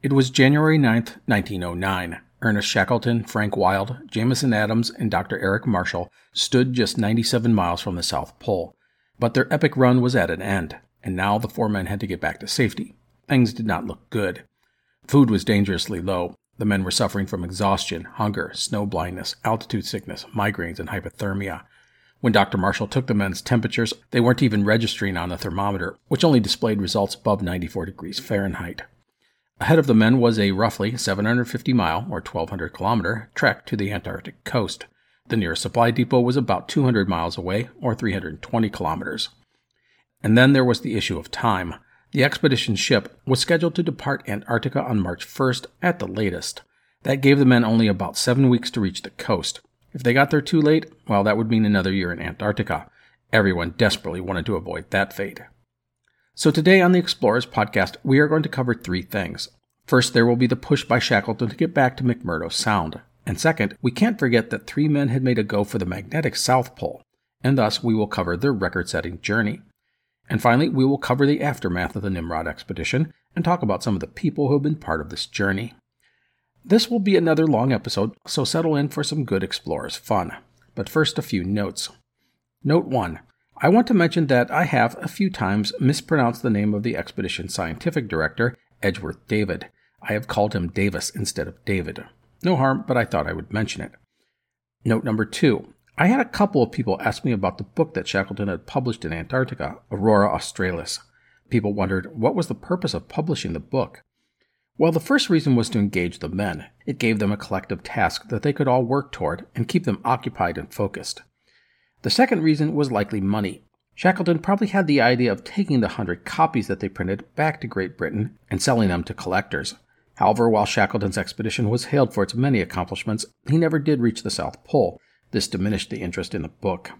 It was January 9th, 1909. Ernest Shackleton, Frank Wild, Jameson Adams, and Dr. Eric Marshall stood just 97 miles from the South Pole. But their epic run was at an end, and now the four men had to get back to safety. Things did not look good. Food was dangerously low. The men were suffering from exhaustion, hunger, snow blindness, altitude sickness, migraines, and hypothermia. When Dr. Marshall took the men's temperatures, they weren't even registering on the thermometer, which only displayed results above 94 degrees Fahrenheit. Ahead of the men was a roughly 750 mile or 1200 kilometer trek to the Antarctic coast. The nearest supply depot was about 200 miles away or 320 kilometers. And then there was the issue of time. The expedition ship was scheduled to depart Antarctica on March 1st at the latest. That gave the men only about seven weeks to reach the coast. If they got there too late, well, that would mean another year in Antarctica. Everyone desperately wanted to avoid that fate. So, today on the Explorers podcast, we are going to cover three things. First, there will be the push by Shackleton to get back to McMurdo Sound. And second, we can't forget that three men had made a go for the magnetic South Pole, and thus we will cover their record setting journey. And finally, we will cover the aftermath of the Nimrod expedition and talk about some of the people who have been part of this journey. This will be another long episode, so settle in for some good explorers fun. But first, a few notes. Note 1 I want to mention that I have a few times mispronounced the name of the expedition scientific director, Edgeworth David. I have called him Davis instead of David. No harm, but I thought I would mention it. Note number two. I had a couple of people ask me about the book that Shackleton had published in Antarctica, Aurora Australis. People wondered what was the purpose of publishing the book. Well, the first reason was to engage the men. It gave them a collective task that they could all work toward and keep them occupied and focused. The second reason was likely money. Shackleton probably had the idea of taking the hundred copies that they printed back to Great Britain and selling them to collectors. However, while Shackleton's expedition was hailed for its many accomplishments, he never did reach the South Pole. This diminished the interest in the book.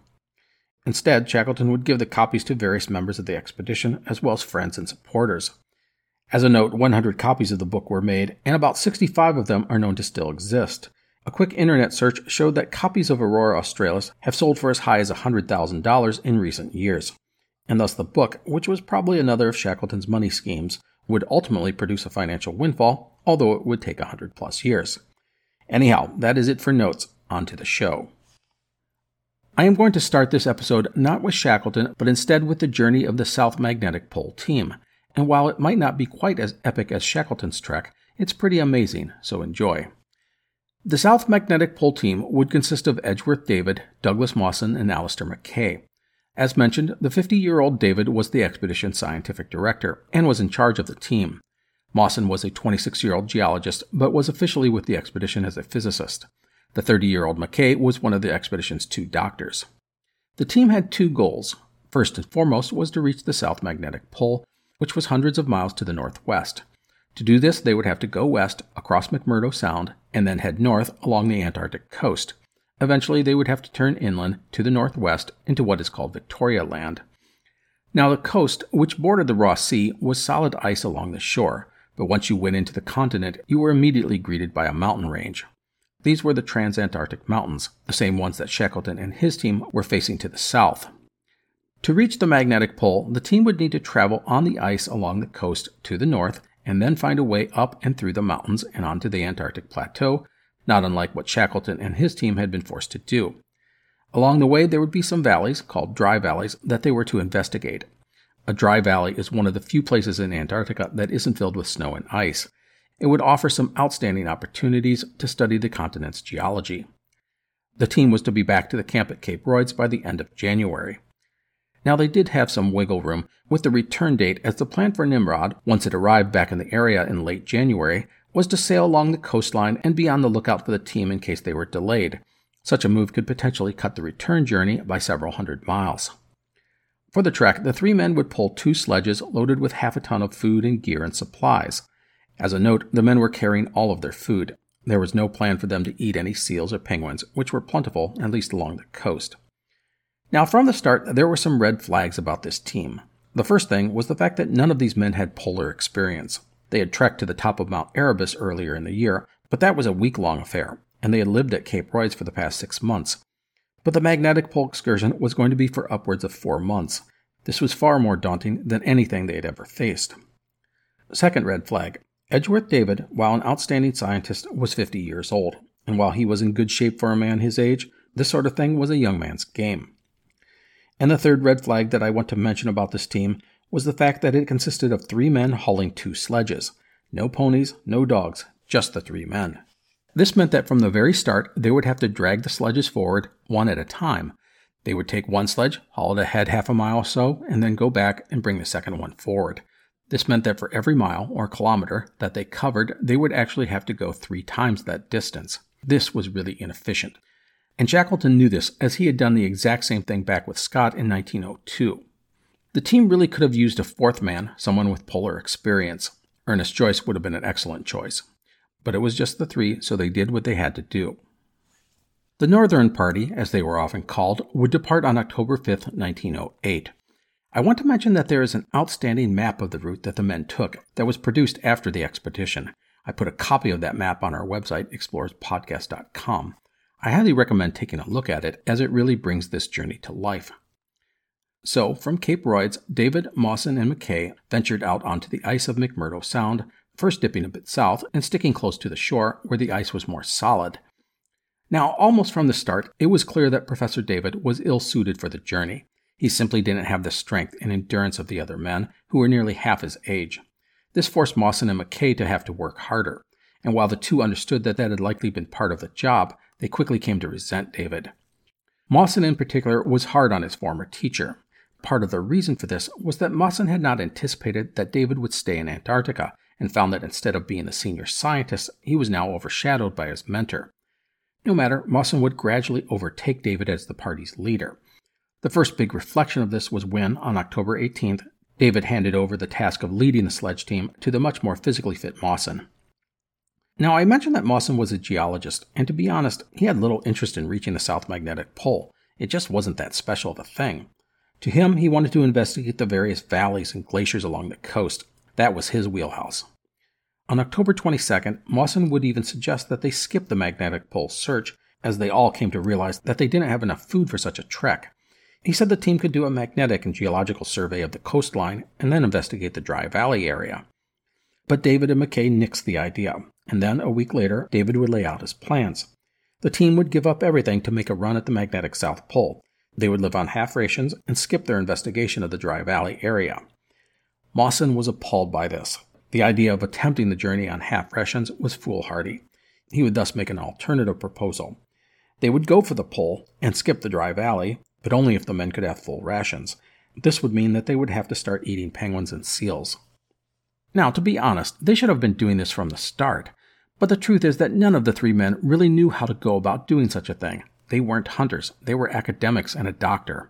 Instead, Shackleton would give the copies to various members of the expedition, as well as friends and supporters. As a note, 100 copies of the book were made, and about 65 of them are known to still exist. A quick internet search showed that copies of Aurora Australis have sold for as high as $100,000 in recent years. And thus the book, which was probably another of Shackleton's money schemes, would ultimately produce a financial windfall, although it would take 100 plus years. Anyhow, that is it for notes. On to the show. I am going to start this episode not with Shackleton, but instead with the journey of the South Magnetic Pole team. And while it might not be quite as epic as Shackleton's trek, it's pretty amazing, so enjoy. The South Magnetic Pole team would consist of Edgeworth David, Douglas Mawson, and Alister Mackay. As mentioned, the 50 year old David was the expedition's scientific director and was in charge of the team. Mawson was a 26 year old geologist, but was officially with the expedition as a physicist. The 30 year old Mackay was one of the expedition's two doctors. The team had two goals. First and foremost was to reach the South Magnetic Pole, which was hundreds of miles to the northwest. To do this, they would have to go west across McMurdo Sound and then head north along the Antarctic coast. Eventually, they would have to turn inland to the northwest into what is called Victoria Land. Now, the coast, which bordered the Ross Sea, was solid ice along the shore, but once you went into the continent, you were immediately greeted by a mountain range. These were the Transantarctic Mountains, the same ones that Shackleton and his team were facing to the south. To reach the magnetic pole, the team would need to travel on the ice along the coast to the north and then find a way up and through the mountains and onto the Antarctic plateau, not unlike what Shackleton and his team had been forced to do. Along the way, there would be some valleys, called dry valleys, that they were to investigate. A dry valley is one of the few places in Antarctica that isn't filled with snow and ice. It would offer some outstanding opportunities to study the continent's geology. The team was to be back to the camp at Cape Royds by the end of January. Now, they did have some wiggle room with the return date, as the plan for Nimrod, once it arrived back in the area in late January, was to sail along the coastline and be on the lookout for the team in case they were delayed. Such a move could potentially cut the return journey by several hundred miles. For the trek, the three men would pull two sledges loaded with half a ton of food and gear and supplies. As a note, the men were carrying all of their food. There was no plan for them to eat any seals or penguins, which were plentiful, at least along the coast. Now, from the start, there were some red flags about this team. The first thing was the fact that none of these men had polar experience. They had trekked to the top of Mount Erebus earlier in the year, but that was a week long affair, and they had lived at Cape Royds for the past six months. But the magnetic pole excursion was going to be for upwards of four months. This was far more daunting than anything they had ever faced. Second red flag Edgeworth David, while an outstanding scientist, was 50 years old, and while he was in good shape for a man his age, this sort of thing was a young man's game. And the third red flag that I want to mention about this team was the fact that it consisted of three men hauling two sledges. No ponies, no dogs, just the three men. This meant that from the very start, they would have to drag the sledges forward one at a time. They would take one sledge, haul it ahead half a mile or so, and then go back and bring the second one forward. This meant that for every mile or kilometer that they covered, they would actually have to go three times that distance. This was really inefficient. And Shackleton knew this, as he had done the exact same thing back with Scott in 1902. The team really could have used a fourth man, someone with polar experience. Ernest Joyce would have been an excellent choice. But it was just the three, so they did what they had to do. The Northern Party, as they were often called, would depart on October 5, 1908. I want to mention that there is an outstanding map of the route that the men took that was produced after the expedition. I put a copy of that map on our website, explorerspodcast.com. I highly recommend taking a look at it as it really brings this journey to life. So, from Cape Royds, David, Mawson, and Mackay ventured out onto the ice of McMurdo Sound, first dipping a bit south and sticking close to the shore where the ice was more solid. Now, almost from the start, it was clear that Professor David was ill suited for the journey. He simply didn't have the strength and endurance of the other men, who were nearly half his age. This forced Mawson and Mackay to have to work harder, and while the two understood that that had likely been part of the job, they quickly came to resent David. Mawson, in particular, was hard on his former teacher. Part of the reason for this was that Mawson had not anticipated that David would stay in Antarctica and found that instead of being the senior scientist, he was now overshadowed by his mentor. No matter, Mawson would gradually overtake David as the party's leader. The first big reflection of this was when, on October 18th, David handed over the task of leading the sledge team to the much more physically fit Mawson. Now, I mentioned that Mawson was a geologist, and to be honest, he had little interest in reaching the South Magnetic Pole. It just wasn't that special of a thing. To him, he wanted to investigate the various valleys and glaciers along the coast. That was his wheelhouse. On October 22nd, Mawson would even suggest that they skip the magnetic pole search, as they all came to realize that they didn't have enough food for such a trek. He said the team could do a magnetic and geological survey of the coastline and then investigate the dry valley area. But David and Mackay nixed the idea, and then a week later, David would lay out his plans. The team would give up everything to make a run at the magnetic South Pole. They would live on half rations and skip their investigation of the dry valley area. Mawson was appalled by this. The idea of attempting the journey on half rations was foolhardy. He would thus make an alternative proposal. They would go for the pole and skip the dry valley, but only if the men could have full rations. This would mean that they would have to start eating penguins and seals. Now, to be honest, they should have been doing this from the start. But the truth is that none of the three men really knew how to go about doing such a thing. They weren't hunters, they were academics and a doctor.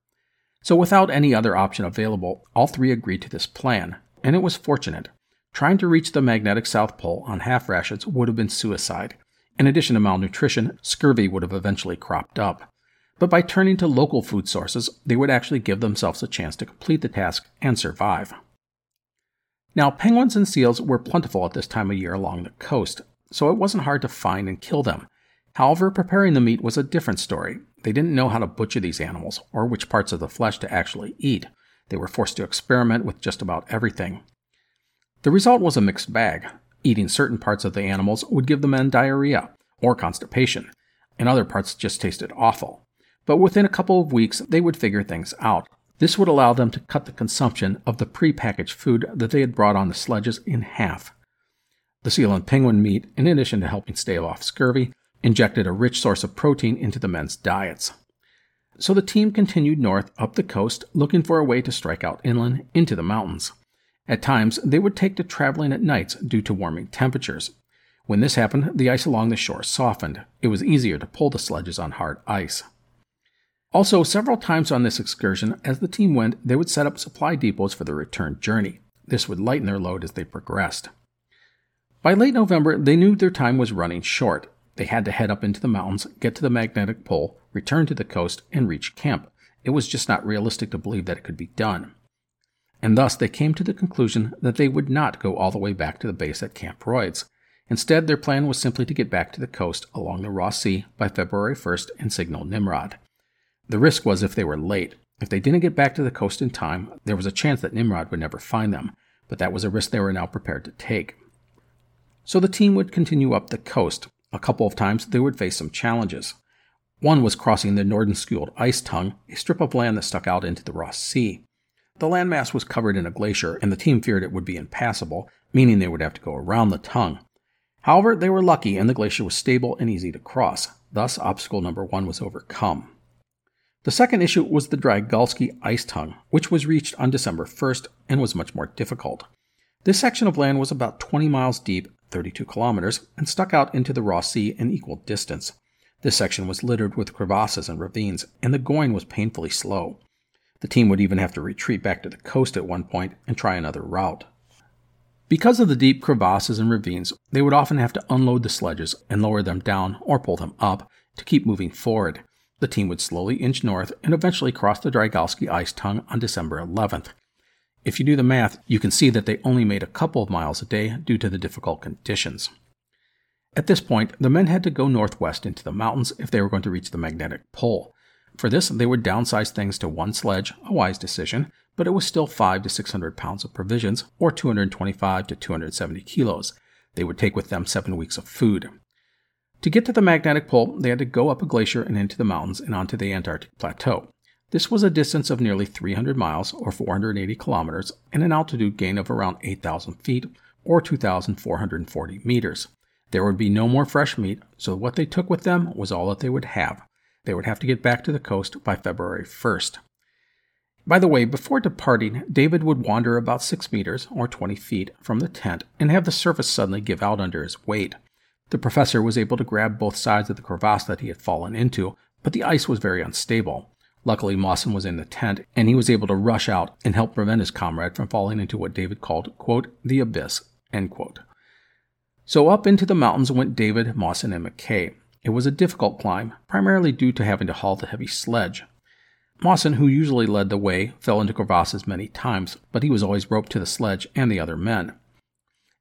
So, without any other option available, all three agreed to this plan, and it was fortunate. Trying to reach the magnetic South Pole on half rations would have been suicide. In addition to malnutrition, scurvy would have eventually cropped up. But by turning to local food sources, they would actually give themselves a chance to complete the task and survive. Now, penguins and seals were plentiful at this time of year along the coast, so it wasn't hard to find and kill them. However, preparing the meat was a different story. They didn't know how to butcher these animals or which parts of the flesh to actually eat. They were forced to experiment with just about everything. The result was a mixed bag. Eating certain parts of the animals would give the men diarrhea or constipation, and other parts just tasted awful. But within a couple of weeks, they would figure things out. This would allow them to cut the consumption of the prepackaged food that they had brought on the sledges in half. The seal and penguin meat, in addition to helping stave off scurvy, injected a rich source of protein into the men's diets. So the team continued north up the coast, looking for a way to strike out inland into the mountains. At times, they would take to traveling at nights due to warming temperatures. When this happened, the ice along the shore softened. It was easier to pull the sledges on hard ice. Also, several times on this excursion, as the team went, they would set up supply depots for the return journey. This would lighten their load as they progressed. By late November, they knew their time was running short. They had to head up into the mountains, get to the magnetic pole, return to the coast, and reach camp. It was just not realistic to believe that it could be done. And thus they came to the conclusion that they would not go all the way back to the base at Cape Royds. Instead, their plan was simply to get back to the coast along the Ross Sea by February 1st and signal Nimrod. The risk was if they were late. If they didn't get back to the coast in time, there was a chance that Nimrod would never find them, but that was a risk they were now prepared to take. So the team would continue up the coast. A couple of times they would face some challenges. One was crossing the Nordenskjold ice tongue, a strip of land that stuck out into the Ross Sea. The landmass was covered in a glacier, and the team feared it would be impassable, meaning they would have to go around the tongue. However, they were lucky and the glacier was stable and easy to cross. Thus, obstacle number one was overcome. The second issue was the Drygalski ice tongue, which was reached on December 1st and was much more difficult. This section of land was about 20 miles deep, 32 kilometers, and stuck out into the Ross Sea an equal distance. This section was littered with crevasses and ravines, and the going was painfully slow. The team would even have to retreat back to the coast at one point and try another route. Because of the deep crevasses and ravines, they would often have to unload the sledges and lower them down or pull them up to keep moving forward. The team would slowly inch north and eventually cross the Drygalski ice tongue on December 11th. If you do the math, you can see that they only made a couple of miles a day due to the difficult conditions. At this point, the men had to go northwest into the mountains if they were going to reach the magnetic pole. For this, they would downsize things to one sledge, a wise decision, but it was still 5 to 600 pounds of provisions, or 225 to 270 kilos. They would take with them seven weeks of food. To get to the magnetic pole, they had to go up a glacier and into the mountains and onto the Antarctic Plateau. This was a distance of nearly 300 miles, or 480 kilometers, and an altitude gain of around 8,000 feet, or 2,440 meters. There would be no more fresh meat, so what they took with them was all that they would have they would have to get back to the coast by February 1st. By the way, before departing, David would wander about 6 meters, or 20 feet, from the tent and have the surface suddenly give out under his weight. The professor was able to grab both sides of the crevasse that he had fallen into, but the ice was very unstable. Luckily, Mawson was in the tent, and he was able to rush out and help prevent his comrade from falling into what David called, quote, the abyss, end quote. So up into the mountains went David, Mawson, and Mackay. It was a difficult climb, primarily due to having to haul the heavy sledge. Mawson, who usually led the way, fell into crevasses many times, but he was always roped to the sledge and the other men.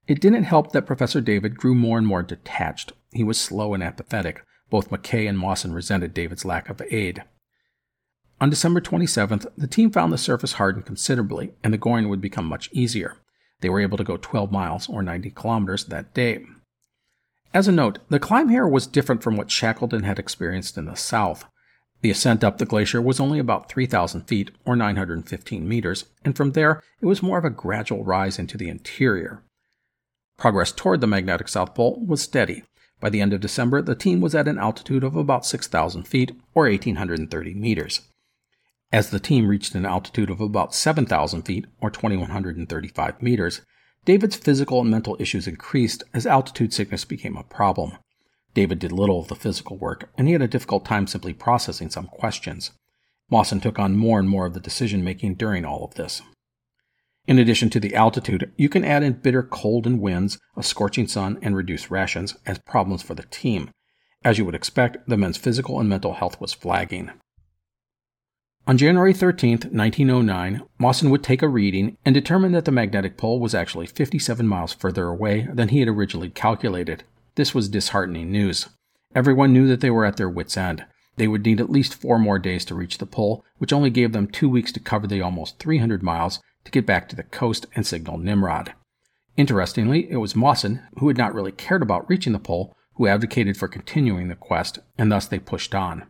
It didn't help that Professor David grew more and more detached. He was slow and apathetic. Both Mackay and Mawson resented David's lack of aid. On December 27th, the team found the surface hardened considerably, and the going would become much easier. They were able to go 12 miles, or 90 kilometers, that day. As a note, the climb here was different from what Shackleton had experienced in the south. The ascent up the glacier was only about 3,000 feet, or 915 meters, and from there it was more of a gradual rise into the interior. Progress toward the magnetic South Pole was steady. By the end of December, the team was at an altitude of about 6,000 feet, or 1,830 meters. As the team reached an altitude of about 7,000 feet, or 2,135 meters, David's physical and mental issues increased as altitude sickness became a problem. David did little of the physical work, and he had a difficult time simply processing some questions. Mawson took on more and more of the decision making during all of this. In addition to the altitude, you can add in bitter cold and winds, a scorching sun, and reduced rations as problems for the team. As you would expect, the men's physical and mental health was flagging. On January 13, 1909, Mawson would take a reading and determine that the magnetic pole was actually 57 miles further away than he had originally calculated. This was disheartening news. Everyone knew that they were at their wits' end. They would need at least four more days to reach the pole, which only gave them two weeks to cover the almost 300 miles to get back to the coast and signal Nimrod. Interestingly, it was Mawson, who had not really cared about reaching the pole, who advocated for continuing the quest, and thus they pushed on.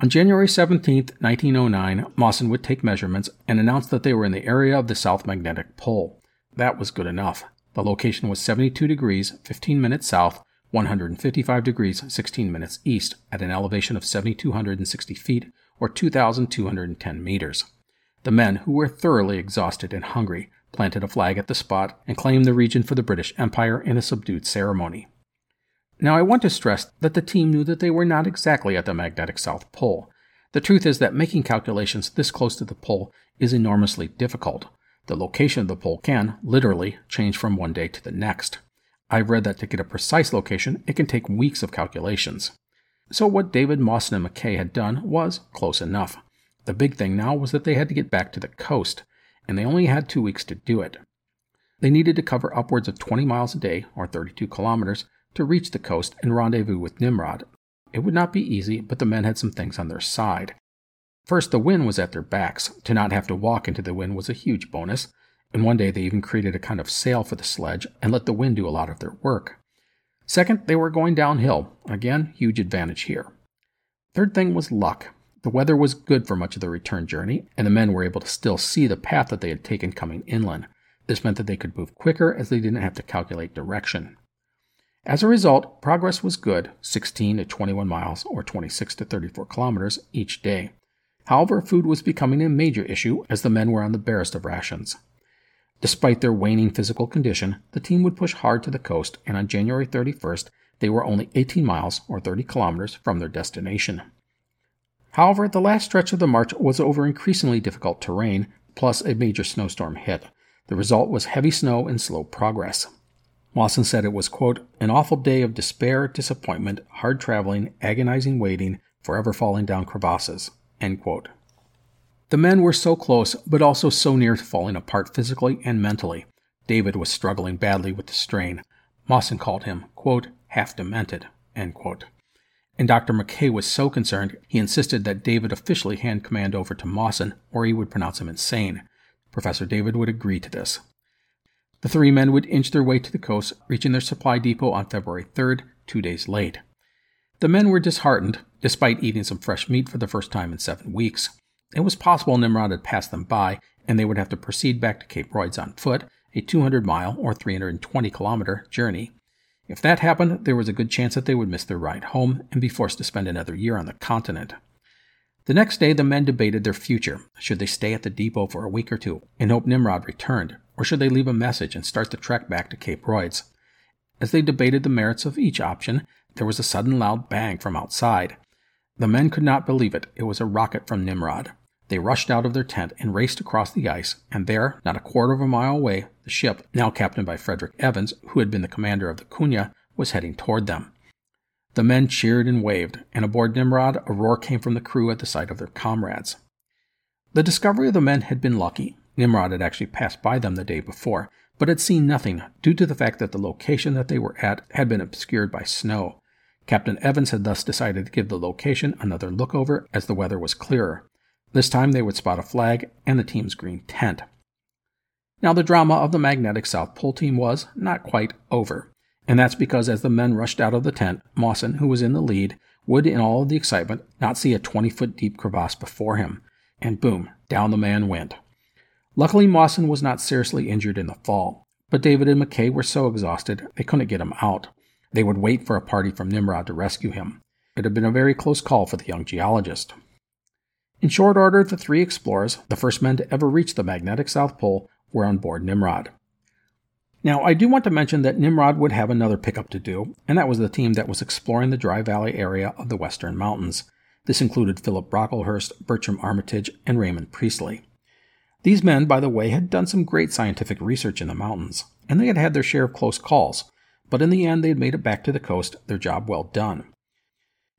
On January 17, 1909, Mawson would take measurements and announce that they were in the area of the South Magnetic Pole. That was good enough. The location was 72 degrees, 15 minutes south, 155 degrees, 16 minutes east, at an elevation of 7,260 feet, or 2,210 meters. The men, who were thoroughly exhausted and hungry, planted a flag at the spot and claimed the region for the British Empire in a subdued ceremony. Now, I want to stress that the team knew that they were not exactly at the magnetic South Pole. The truth is that making calculations this close to the pole is enormously difficult. The location of the pole can, literally, change from one day to the next. I've read that to get a precise location, it can take weeks of calculations. So, what David, Mawson, and Mackay had done was close enough. The big thing now was that they had to get back to the coast, and they only had two weeks to do it. They needed to cover upwards of 20 miles a day, or 32 kilometers, to reach the coast and rendezvous with Nimrod. It would not be easy, but the men had some things on their side. First, the wind was at their backs. To not have to walk into the wind was a huge bonus, and one day they even created a kind of sail for the sledge and let the wind do a lot of their work. Second, they were going downhill. Again, huge advantage here. Third thing was luck. The weather was good for much of the return journey, and the men were able to still see the path that they had taken coming inland. This meant that they could move quicker as they didn't have to calculate direction. As a result, progress was good 16 to 21 miles, or 26 to 34 kilometers, each day. However, food was becoming a major issue as the men were on the barest of rations. Despite their waning physical condition, the team would push hard to the coast, and on January 31st, they were only 18 miles, or 30 kilometers, from their destination. However, the last stretch of the march was over increasingly difficult terrain, plus a major snowstorm hit. The result was heavy snow and slow progress. Mawson said it was, quote, an awful day of despair, disappointment, hard traveling, agonizing waiting, forever falling down crevasses, end quote. The men were so close, but also so near to falling apart physically and mentally. David was struggling badly with the strain. Mawson called him, quote, half demented, end quote. And Dr. Mackay was so concerned, he insisted that David officially hand command over to Mawson, or he would pronounce him insane. Professor David would agree to this. The three men would inch their way to the coast, reaching their supply depot on February 3rd, two days late. The men were disheartened, despite eating some fresh meat for the first time in seven weeks. It was possible Nimrod had passed them by, and they would have to proceed back to Cape Royds on foot, a 200 mile or 320 kilometer journey. If that happened, there was a good chance that they would miss their ride home and be forced to spend another year on the continent. The next day, the men debated their future. Should they stay at the depot for a week or two and hope Nimrod returned, or should they leave a message and start the trek back to Cape Royds? As they debated the merits of each option, there was a sudden loud bang from outside. The men could not believe it. It was a rocket from Nimrod. They rushed out of their tent and raced across the ice, and there, not a quarter of a mile away, the ship, now captained by Frederick Evans, who had been the commander of the Koonya, was heading toward them. The men cheered and waved, and aboard Nimrod, a roar came from the crew at the sight of their comrades. The discovery of the men had been lucky. Nimrod had actually passed by them the day before, but had seen nothing due to the fact that the location that they were at had been obscured by snow. Captain Evans had thus decided to give the location another look over as the weather was clearer. This time they would spot a flag and the team's green tent. Now, the drama of the magnetic South Pole team was not quite over, and that's because as the men rushed out of the tent, Mawson, who was in the lead, would, in all the excitement, not see a 20 foot deep crevasse before him, and boom, down the man went. Luckily, Mawson was not seriously injured in the fall, but David and Mackay were so exhausted they couldn't get him out. They would wait for a party from Nimrod to rescue him. It had been a very close call for the young geologist. In short order, the three explorers, the first men to ever reach the magnetic South Pole, were on board Nimrod. Now, I do want to mention that Nimrod would have another pickup to do, and that was the team that was exploring the Dry Valley area of the Western Mountains. This included Philip Brocklehurst, Bertram Armitage, and Raymond Priestley. These men, by the way, had done some great scientific research in the mountains, and they had had their share of close calls, but in the end they had made it back to the coast, their job well done.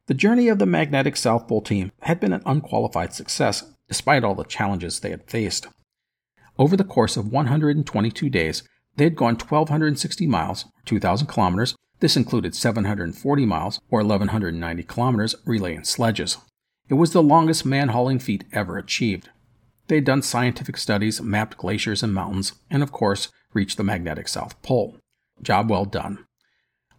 The journey of the magnetic South Pole team had been an unqualified success despite all the challenges they had faced. Over the course of 122 days, they had gone 1,260 miles, 2,000 kilometers, This included 740 miles, or 1,190 kilometers, relaying sledges. It was the longest man hauling feat ever achieved. They had done scientific studies, mapped glaciers and mountains, and of course, reached the magnetic South Pole. Job well done.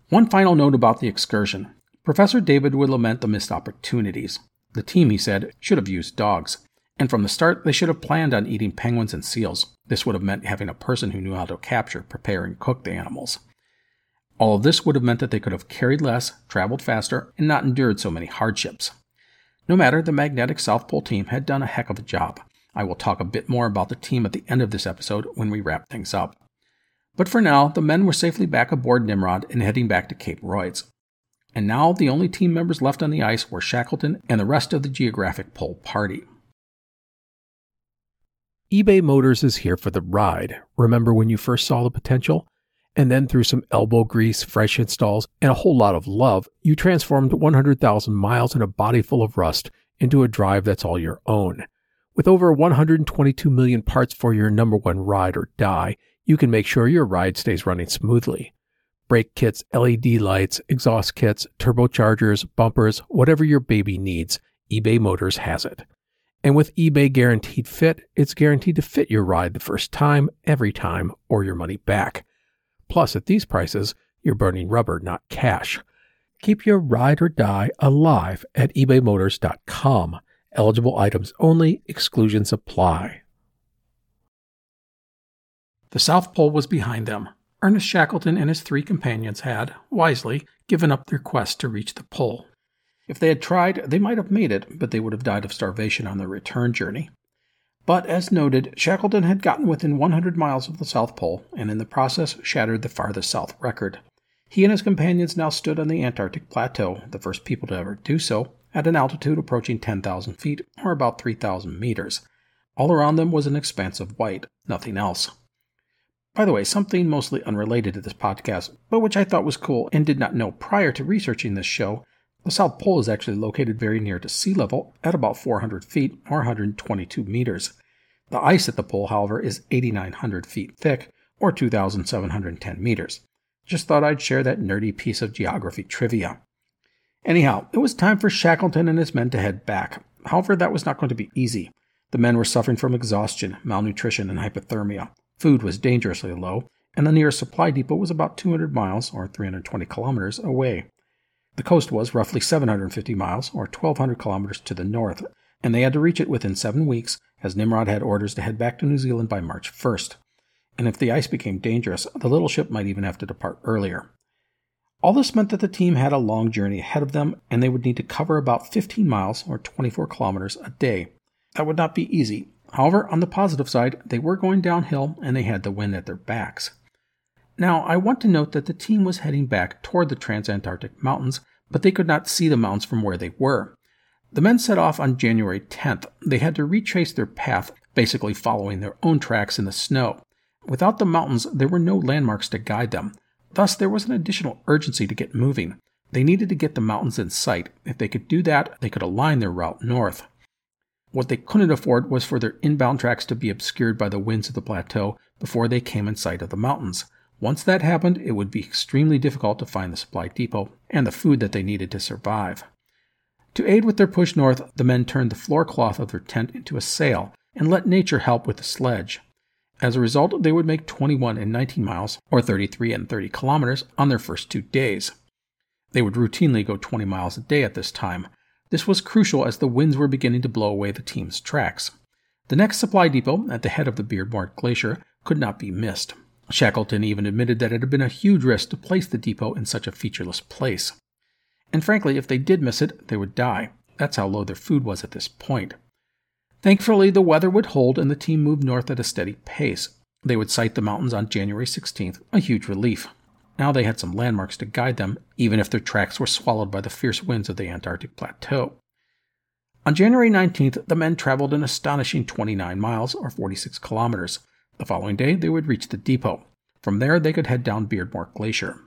One final note about the excursion. Professor David would lament the missed opportunities. The team, he said, should have used dogs. And from the start, they should have planned on eating penguins and seals. This would have meant having a person who knew how to capture, prepare, and cook the animals. All of this would have meant that they could have carried less, traveled faster, and not endured so many hardships. No matter, the Magnetic South Pole team had done a heck of a job. I will talk a bit more about the team at the end of this episode when we wrap things up. But for now, the men were safely back aboard Nimrod and heading back to Cape Royds. And now the only team members left on the ice were Shackleton and the rest of the Geographic Pole party. eBay Motors is here for the ride. Remember when you first saw the potential? And then through some elbow grease, fresh installs, and a whole lot of love, you transformed 100,000 miles and a body full of rust into a drive that's all your own. With over 122 million parts for your number one ride or die, you can make sure your ride stays running smoothly. Brake kits, LED lights, exhaust kits, turbochargers, bumpers, whatever your baby needs, eBay Motors has it. And with eBay Guaranteed Fit, it's guaranteed to fit your ride the first time, every time, or your money back. Plus, at these prices, you're burning rubber, not cash. Keep your ride or die alive at ebaymotors.com. Eligible items only, exclusions apply. The South Pole was behind them. Ernest Shackleton and his three companions had, wisely, given up their quest to reach the pole. If they had tried, they might have made it, but they would have died of starvation on their return journey. But as noted, Shackleton had gotten within 100 miles of the South Pole and in the process shattered the farthest south record. He and his companions now stood on the Antarctic Plateau, the first people to ever do so, at an altitude approaching 10,000 feet, or about 3,000 meters. All around them was an expanse of white, nothing else. By the way, something mostly unrelated to this podcast, but which I thought was cool and did not know prior to researching this show, the South Pole is actually located very near to sea level at about 400 feet or 122 meters. The ice at the pole, however, is 8,900 feet thick or 2,710 meters. Just thought I'd share that nerdy piece of geography trivia. Anyhow, it was time for Shackleton and his men to head back. However, that was not going to be easy. The men were suffering from exhaustion, malnutrition, and hypothermia. Food was dangerously low, and the nearest supply depot was about 200 miles, or 320 kilometers, away. The coast was roughly 750 miles, or 1,200 kilometers to the north, and they had to reach it within seven weeks, as Nimrod had orders to head back to New Zealand by March 1st. And if the ice became dangerous, the little ship might even have to depart earlier. All this meant that the team had a long journey ahead of them, and they would need to cover about 15 miles, or 24 kilometers, a day. That would not be easy. However, on the positive side, they were going downhill and they had the wind at their backs. Now, I want to note that the team was heading back toward the Transantarctic Mountains, but they could not see the mountains from where they were. The men set off on January 10th. They had to retrace their path, basically following their own tracks in the snow. Without the mountains, there were no landmarks to guide them. Thus, there was an additional urgency to get moving. They needed to get the mountains in sight. If they could do that, they could align their route north. What they couldn't afford was for their inbound tracks to be obscured by the winds of the plateau before they came in sight of the mountains. Once that happened, it would be extremely difficult to find the supply depot and the food that they needed to survive. To aid with their push north, the men turned the floor cloth of their tent into a sail and let nature help with the sledge. As a result, they would make 21 and 19 miles, or 33 and 30 kilometers, on their first two days. They would routinely go 20 miles a day at this time. This was crucial as the winds were beginning to blow away the team's tracks. The next supply depot, at the head of the Beardmore Glacier, could not be missed. Shackleton even admitted that it had been a huge risk to place the depot in such a featureless place. And frankly, if they did miss it, they would die. That's how low their food was at this point. Thankfully, the weather would hold and the team moved north at a steady pace. They would sight the mountains on January 16th, a huge relief. Now they had some landmarks to guide them, even if their tracks were swallowed by the fierce winds of the Antarctic Plateau. On January 19th, the men traveled an astonishing 29 miles, or 46 kilometers. The following day, they would reach the depot. From there, they could head down Beardmore Glacier.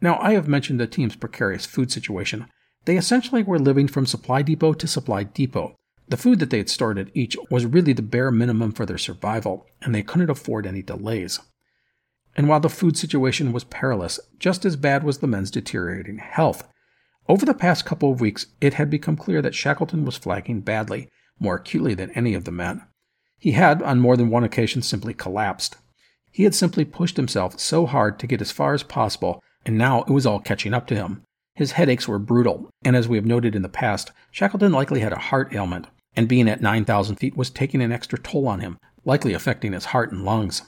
Now, I have mentioned the team's precarious food situation. They essentially were living from supply depot to supply depot. The food that they had stored at each was really the bare minimum for their survival, and they couldn't afford any delays. And while the food situation was perilous, just as bad was the men's deteriorating health. Over the past couple of weeks, it had become clear that Shackleton was flagging badly, more acutely than any of the men. He had, on more than one occasion, simply collapsed. He had simply pushed himself so hard to get as far as possible, and now it was all catching up to him. His headaches were brutal, and as we have noted in the past, Shackleton likely had a heart ailment, and being at 9,000 feet was taking an extra toll on him, likely affecting his heart and lungs.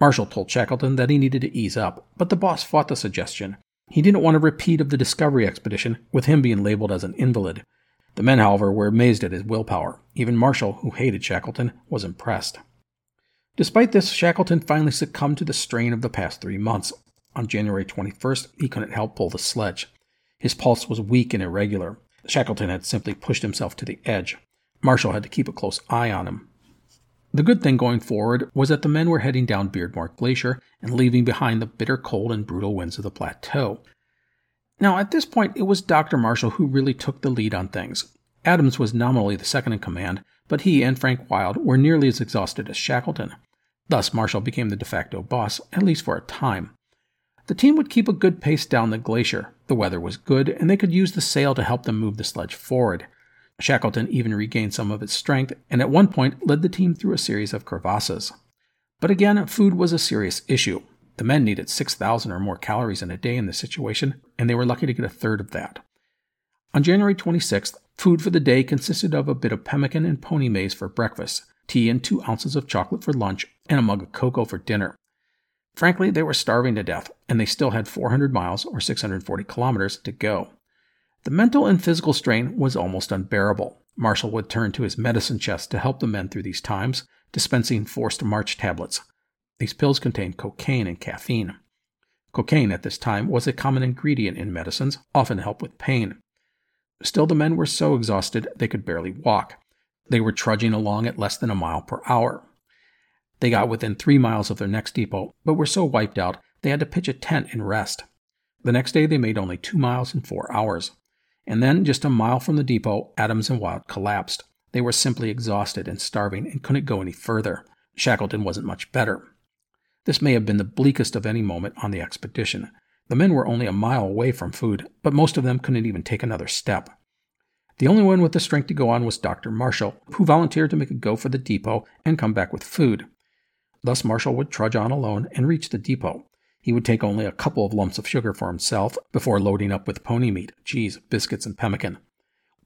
Marshall told Shackleton that he needed to ease up, but the boss fought the suggestion. He didn't want a repeat of the Discovery expedition, with him being labeled as an invalid. The men, however, were amazed at his willpower. Even Marshall, who hated Shackleton, was impressed. Despite this, Shackleton finally succumbed to the strain of the past three months. On January 21st, he couldn't help pull the sledge. His pulse was weak and irregular. Shackleton had simply pushed himself to the edge. Marshall had to keep a close eye on him. The good thing going forward was that the men were heading down Beardmore Glacier and leaving behind the bitter cold and brutal winds of the plateau. Now, at this point, it was Dr. Marshall who really took the lead on things. Adams was nominally the second in command, but he and Frank Wild were nearly as exhausted as Shackleton. Thus, Marshall became the de facto boss, at least for a time. The team would keep a good pace down the glacier. The weather was good, and they could use the sail to help them move the sledge forward. Shackleton even regained some of its strength, and at one point led the team through a series of crevasses. But again, food was a serious issue. The men needed 6,000 or more calories in a day in this situation, and they were lucky to get a third of that. On January 26th, food for the day consisted of a bit of pemmican and pony maize for breakfast, tea and two ounces of chocolate for lunch, and a mug of cocoa for dinner. Frankly, they were starving to death, and they still had 400 miles or 640 kilometers to go. The mental and physical strain was almost unbearable. Marshall would turn to his medicine chest to help the men through these times, dispensing forced march tablets. These pills contained cocaine and caffeine. Cocaine at this time was a common ingredient in medicines, often help with pain. Still, the men were so exhausted they could barely walk. They were trudging along at less than a mile per hour. They got within three miles of their next depot, but were so wiped out they had to pitch a tent and rest. The next day they made only two miles in four hours. And then, just a mile from the depot, Adams and Wild collapsed. They were simply exhausted and starving and couldn't go any further. Shackleton wasn't much better. This may have been the bleakest of any moment on the expedition. The men were only a mile away from food, but most of them couldn't even take another step. The only one with the strength to go on was Dr. Marshall, who volunteered to make a go for the depot and come back with food. Thus, Marshall would trudge on alone and reach the depot. He would take only a couple of lumps of sugar for himself before loading up with pony meat, cheese, biscuits, and pemmican.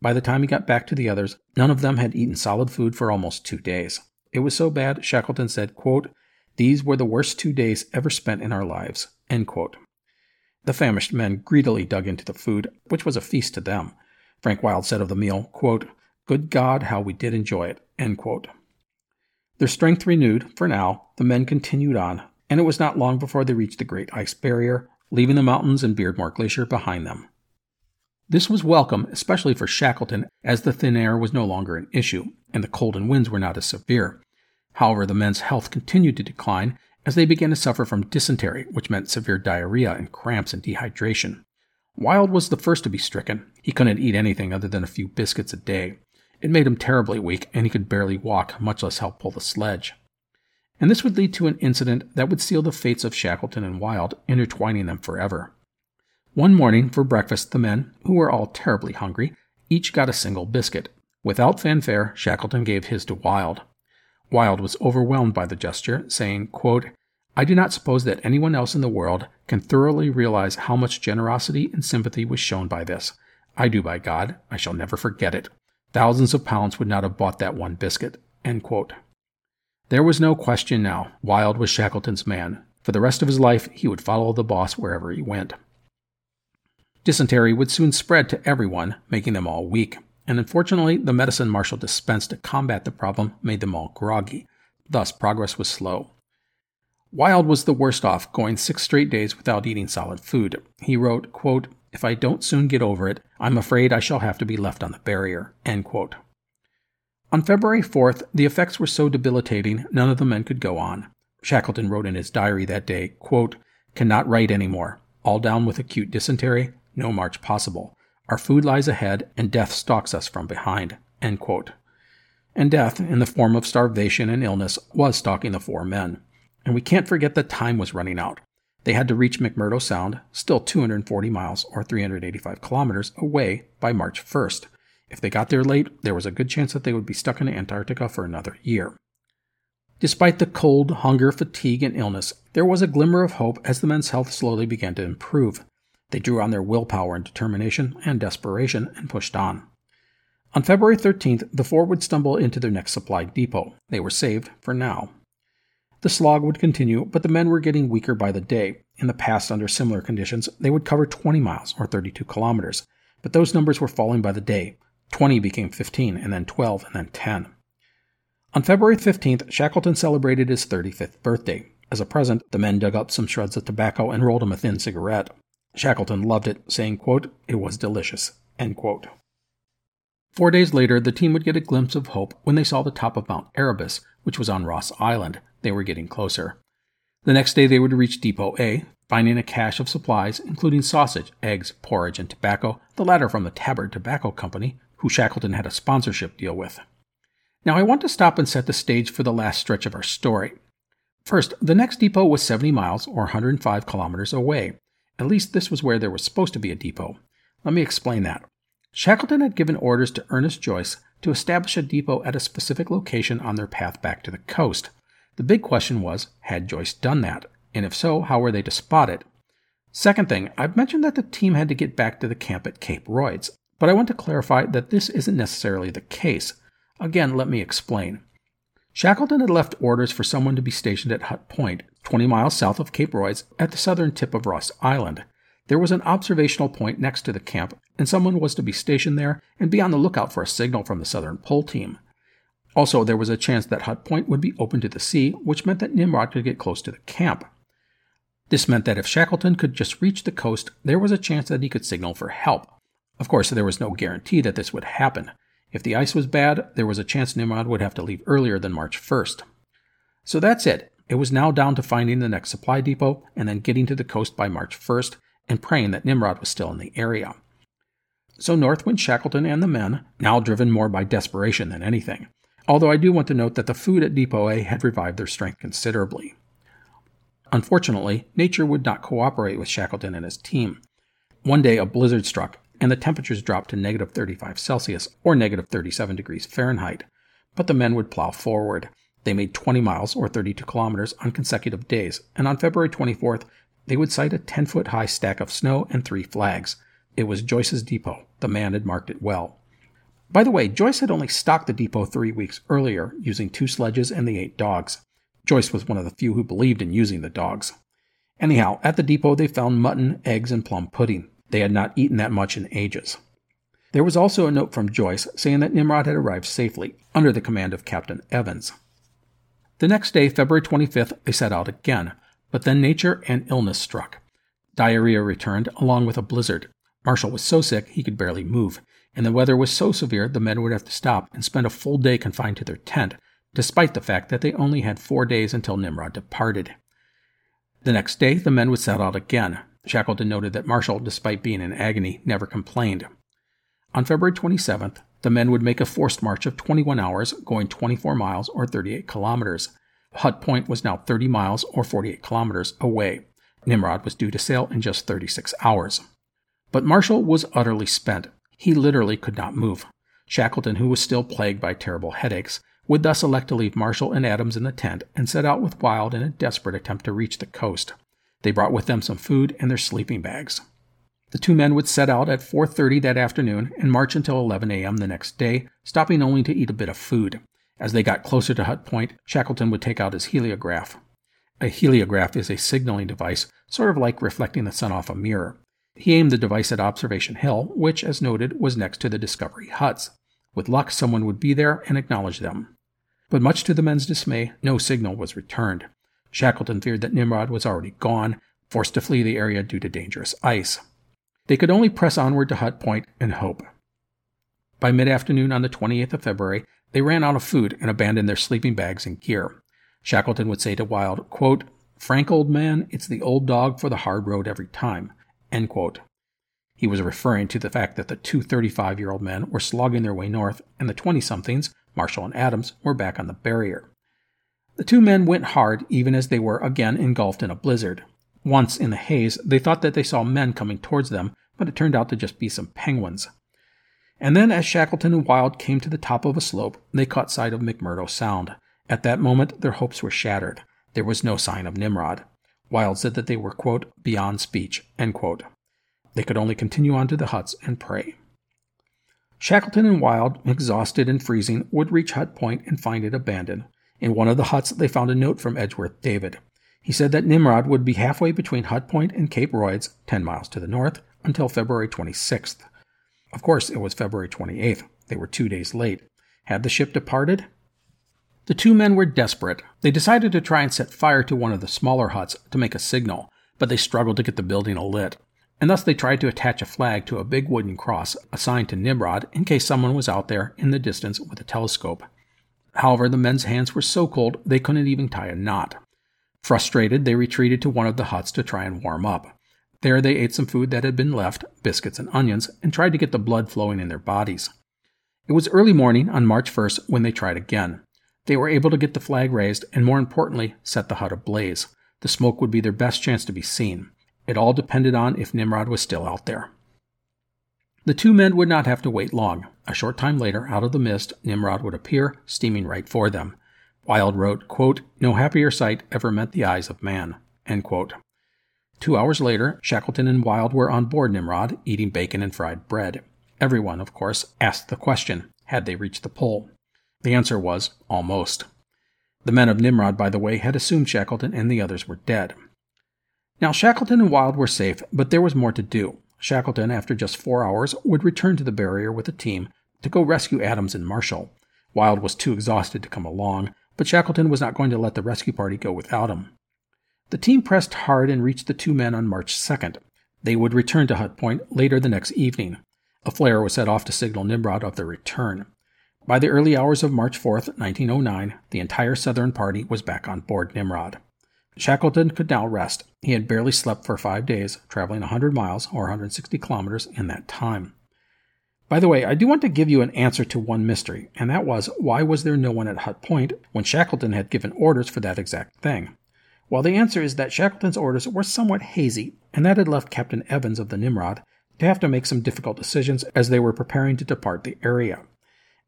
By the time he got back to the others, none of them had eaten solid food for almost two days. It was so bad, Shackleton said, quote, These were the worst two days ever spent in our lives. The famished men greedily dug into the food, which was a feast to them. Frank Wild said of the meal, quote, Good God, how we did enjoy it. Their strength renewed, for now, the men continued on, and it was not long before they reached the Great Ice Barrier, leaving the mountains and Beardmore Glacier behind them. This was welcome, especially for Shackleton, as the thin air was no longer an issue, and the cold and winds were not as severe. However, the men's health continued to decline as they began to suffer from dysentery, which meant severe diarrhea and cramps and dehydration. Wild was the first to be stricken. He couldn't eat anything other than a few biscuits a day. It made him terribly weak, and he could barely walk, much less help pull the sledge and this would lead to an incident that would seal the fates of Shackleton and Wild, intertwining them forever. One morning, for breakfast, the men, who were all terribly hungry, each got a single biscuit. Without fanfare, Shackleton gave his to Wild. Wild was overwhelmed by the gesture, saying, quote, I do not suppose that anyone else in the world can thoroughly realize how much generosity and sympathy was shown by this. I do, by God. I shall never forget it. Thousands of pounds would not have bought that one biscuit. There was no question now. Wild was Shackleton's man. For the rest of his life, he would follow the boss wherever he went. Dysentery would soon spread to everyone, making them all weak. And unfortunately, the medicine Marshall dispensed to combat the problem made them all groggy. Thus, progress was slow. Wild was the worst off, going six straight days without eating solid food. He wrote, quote, If I don't soon get over it, I'm afraid I shall have to be left on the barrier. End quote. On February 4th, the effects were so debilitating none of the men could go on. Shackleton wrote in his diary that day, quote, Cannot write any more. All down with acute dysentery, no march possible. Our food lies ahead, and death stalks us from behind. End quote. And death, in the form of starvation and illness, was stalking the four men. and we can't forget that time was running out. They had to reach McMurdo Sound, still 240 miles or 385 kilometers away, by March 1st. If they got there late, there was a good chance that they would be stuck in Antarctica for another year. Despite the cold, hunger, fatigue, and illness, there was a glimmer of hope as the men's health slowly began to improve. They drew on their willpower and determination and desperation and pushed on. On February 13th, the four would stumble into their next supply depot. They were saved for now. The slog would continue, but the men were getting weaker by the day. In the past, under similar conditions, they would cover 20 miles or 32 kilometers, but those numbers were falling by the day. 20 became 15, and then 12, and then 10. On February 15th, Shackleton celebrated his 35th birthday. As a present, the men dug up some shreds of tobacco and rolled him a thin cigarette. Shackleton loved it, saying, quote, It was delicious. End quote. Four days later, the team would get a glimpse of hope when they saw the top of Mount Erebus, which was on Ross Island. They were getting closer. The next day, they would reach Depot A, finding a cache of supplies, including sausage, eggs, porridge, and tobacco, the latter from the Tabard Tobacco Company, who Shackleton had a sponsorship deal with. Now, I want to stop and set the stage for the last stretch of our story. First, the next depot was 70 miles or 105 kilometers away. At least this was where there was supposed to be a depot. Let me explain that. Shackleton had given orders to Ernest Joyce to establish a depot at a specific location on their path back to the coast. The big question was had Joyce done that? And if so, how were they to spot it? Second thing, I've mentioned that the team had to get back to the camp at Cape Royds, but I want to clarify that this isn't necessarily the case. Again, let me explain. Shackleton had left orders for someone to be stationed at Hut Point, 20 miles south of Cape Royds, at the southern tip of Ross Island. There was an observational point next to the camp, and someone was to be stationed there and be on the lookout for a signal from the Southern Pole team. Also, there was a chance that Hut Point would be open to the sea, which meant that Nimrod could get close to the camp. This meant that if Shackleton could just reach the coast, there was a chance that he could signal for help. Of course, there was no guarantee that this would happen. If the ice was bad, there was a chance Nimrod would have to leave earlier than March 1st. So that's it. It was now down to finding the next supply depot and then getting to the coast by March 1st and praying that Nimrod was still in the area. So north went Shackleton and the men, now driven more by desperation than anything. Although I do want to note that the food at Depot A had revived their strength considerably. Unfortunately, nature would not cooperate with Shackleton and his team. One day a blizzard struck, and the temperatures dropped to negative 35 Celsius or negative 37 degrees Fahrenheit. But the men would plow forward. They made 20 miles or 32 kilometers on consecutive days, and on February 24th, they would sight a 10 foot high stack of snow and three flags. It was Joyce's depot. The man had marked it well. By the way, Joyce had only stocked the depot three weeks earlier, using two sledges and the eight dogs. Joyce was one of the few who believed in using the dogs. Anyhow, at the depot they found mutton, eggs, and plum pudding. They had not eaten that much in ages. There was also a note from Joyce saying that Nimrod had arrived safely, under the command of Captain Evans. The next day, February 25th, they set out again, but then nature and illness struck. Diarrhea returned, along with a blizzard. Marshall was so sick he could barely move, and the weather was so severe the men would have to stop and spend a full day confined to their tent, despite the fact that they only had four days until Nimrod departed. The next day, the men would set out again. Shackleton noted that Marshall, despite being in agony, never complained. On February 27th, the men would make a forced march of 21 hours, going 24 miles or 38 kilometers. Hut Point was now 30 miles or 48 kilometers away. Nimrod was due to sail in just 36 hours. But Marshall was utterly spent. He literally could not move. Shackleton, who was still plagued by terrible headaches, would thus elect to leave Marshall and Adams in the tent and set out with Wild in a desperate attempt to reach the coast. They brought with them some food and their sleeping bags. The two men would set out at 4:30 that afternoon and march until 11 a.m. the next day, stopping only to eat a bit of food. As they got closer to Hut Point, Shackleton would take out his heliograph. A heliograph is a signaling device, sort of like reflecting the sun off a mirror. He aimed the device at Observation Hill, which, as noted, was next to the Discovery huts. With luck, someone would be there and acknowledge them. But much to the men's dismay, no signal was returned. Shackleton feared that Nimrod was already gone, forced to flee the area due to dangerous ice. They could only press onward to Hut Point and hope. By mid afternoon on the 28th of February, they ran out of food and abandoned their sleeping bags and gear. Shackleton would say to Wild, quote, Frank, old man, it's the old dog for the hard road every time. End quote. He was referring to the fact that the two 35 year old men were slogging their way north, and the 20 somethings, Marshall and Adams, were back on the barrier. The two men went hard even as they were again engulfed in a blizzard. Once in the haze, they thought that they saw men coming towards them, but it turned out to just be some penguins. And then, as Shackleton and Wild came to the top of a slope, they caught sight of McMurdo Sound. At that moment, their hopes were shattered. There was no sign of Nimrod. Wild said that they were, quote, beyond speech. They could only continue on to the huts and pray. Shackleton and Wild, exhausted and freezing, would reach Hut Point and find it abandoned. In one of the huts, they found a note from Edgeworth David. He said that Nimrod would be halfway between Hut Point and Cape Royds, 10 miles to the north, until February 26th. Of course, it was February 28th. They were two days late. Had the ship departed? The two men were desperate. They decided to try and set fire to one of the smaller huts to make a signal, but they struggled to get the building alit and thus they tried to attach a flag to a big wooden cross assigned to Nimrod in case someone was out there in the distance with a telescope. However, the men's hands were so cold they couldn't even tie a knot. Frustrated, they retreated to one of the huts to try and warm up. There they ate some food that had been left, biscuits and onions, and tried to get the blood flowing in their bodies. It was early morning on March 1st when they tried again. They were able to get the flag raised and, more importantly, set the hut ablaze. The smoke would be their best chance to be seen. It all depended on if Nimrod was still out there. The two men would not have to wait long. A short time later, out of the mist, Nimrod would appear, steaming right for them. Wild wrote, quote, No happier sight ever met the eyes of man. Two hours later, Shackleton and Wild were on board Nimrod, eating bacon and fried bread. Everyone, of course, asked the question had they reached the pole? The answer was almost. The men of Nimrod, by the way, had assumed Shackleton and the others were dead. Now, Shackleton and Wild were safe, but there was more to do. Shackleton, after just four hours, would return to the barrier with a team to go rescue Adams and Marshall. Wild was too exhausted to come along, but Shackleton was not going to let the rescue party go without him. The team pressed hard and reached the two men on March 2nd. They would return to Hut Point later the next evening. A flare was set off to signal Nimrod of their return. By the early hours of March 4th, 1909, the entire Southern party was back on board Nimrod. Shackleton could now rest. He had barely slept for five days, traveling 100 miles or 160 kilometers in that time. By the way, I do want to give you an answer to one mystery, and that was why was there no one at Hut Point when Shackleton had given orders for that exact thing? Well, the answer is that Shackleton's orders were somewhat hazy, and that had left Captain Evans of the Nimrod to have to make some difficult decisions as they were preparing to depart the area.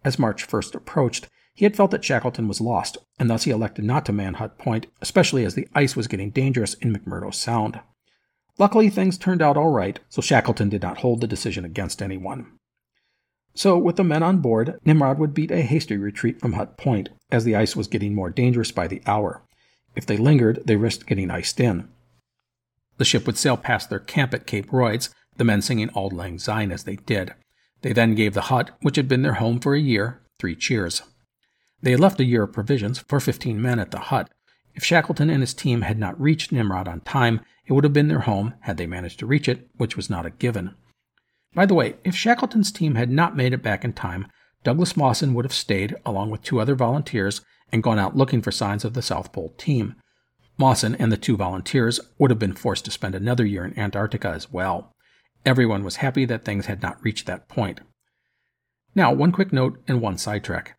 As March 1st approached, he had felt that Shackleton was lost, and thus he elected not to man Hut Point, especially as the ice was getting dangerous in McMurdo Sound. Luckily, things turned out all right, so Shackleton did not hold the decision against anyone. So, with the men on board, Nimrod would beat a hasty retreat from Hut Point, as the ice was getting more dangerous by the hour. If they lingered, they risked getting iced in. The ship would sail past their camp at Cape Royds, the men singing Auld Lang Syne as they did. They then gave the hut, which had been their home for a year, three cheers. They had left a year of provisions for 15 men at the hut. If Shackleton and his team had not reached Nimrod on time, it would have been their home had they managed to reach it, which was not a given. By the way, if Shackleton's team had not made it back in time, Douglas Mawson would have stayed, along with two other volunteers, and gone out looking for signs of the South Pole team. Mawson and the two volunteers would have been forced to spend another year in Antarctica as well. Everyone was happy that things had not reached that point. Now, one quick note and one sidetrack.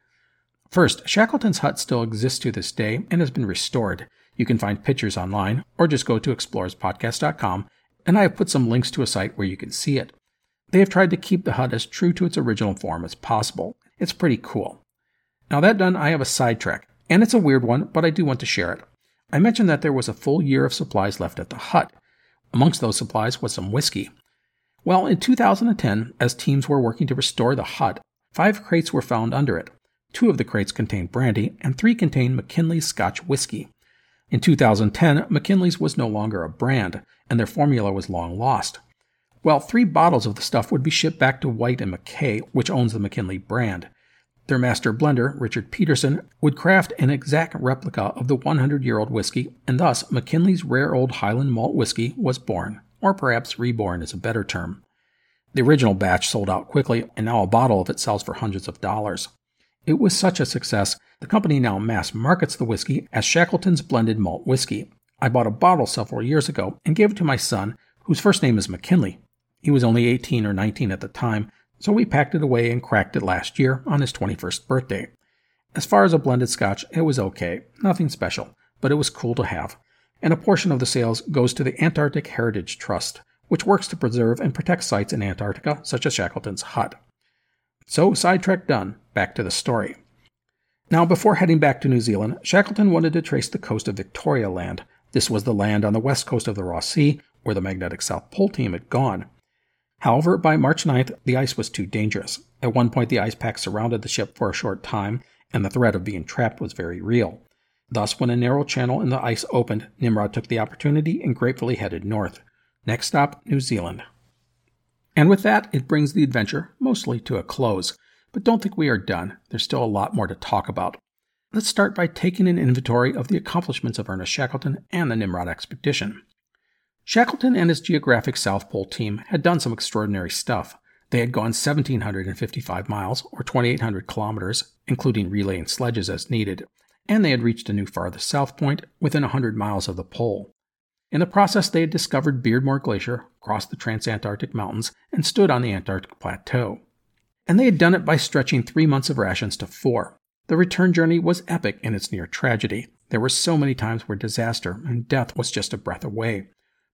First, Shackleton's hut still exists to this day and has been restored. You can find pictures online or just go to explorerspodcast.com and I have put some links to a site where you can see it. They have tried to keep the hut as true to its original form as possible. It's pretty cool. Now, that done, I have a sidetrack, and it's a weird one, but I do want to share it. I mentioned that there was a full year of supplies left at the hut. Amongst those supplies was some whiskey. Well, in 2010, as teams were working to restore the hut, five crates were found under it. Two of the crates contained brandy, and three contained Mackinlay's Scotch whiskey. In 2010, Mackinlay's was no longer a brand, and their formula was long lost. Well, three bottles of the stuff would be shipped back to Whyte and Mackay, which owns the Mackinlay brand. Their master blender, Richard Paterson, would craft an exact replica of the 100 year old whiskey, and thus Mackinlay's rare old Highland malt whiskey was born, or perhaps reborn is a better term. The original batch sold out quickly, and now a bottle of it sells for hundreds of dollars. It was such a success, the company now mass markets the whiskey as Shackleton's Blended Malt Whiskey. I bought a bottle several years ago and gave it to my son, whose first name is McKinley. He was only 18 or 19 at the time, so we packed it away and cracked it last year on his 21st birthday. As far as a blended scotch, it was okay, nothing special, but it was cool to have. And a portion of the sales goes to the Antarctic Heritage Trust, which works to preserve and protect sites in Antarctica, such as Shackleton's hut. So, sidetrack done, back to the story. Now, before heading back to New Zealand, Shackleton wanted to trace the coast of Victoria Land. This was the land on the west coast of the Ross Sea, where the Magnetic South Pole team had gone. However, by March 9th, the ice was too dangerous. At one point, the ice pack surrounded the ship for a short time, and the threat of being trapped was very real. Thus, when a narrow channel in the ice opened, Nimrod took the opportunity and gratefully headed north. Next stop, New Zealand. And with that, it brings the adventure mostly to a close. But don't think we are done. There's still a lot more to talk about. Let's start by taking an inventory of the accomplishments of Ernest Shackleton and the Nimrod expedition. Shackleton and his Geographic South Pole team had done some extraordinary stuff. They had gone 1,755 miles, or 2,800 kilometers, including relaying sledges as needed, and they had reached a new farthest south point within 100 miles of the pole. In the process, they had discovered Beardmore Glacier, crossed the transantarctic mountains, and stood on the Antarctic Plateau. And they had done it by stretching three months of rations to four. The return journey was epic in its near tragedy. There were so many times where disaster and death was just a breath away.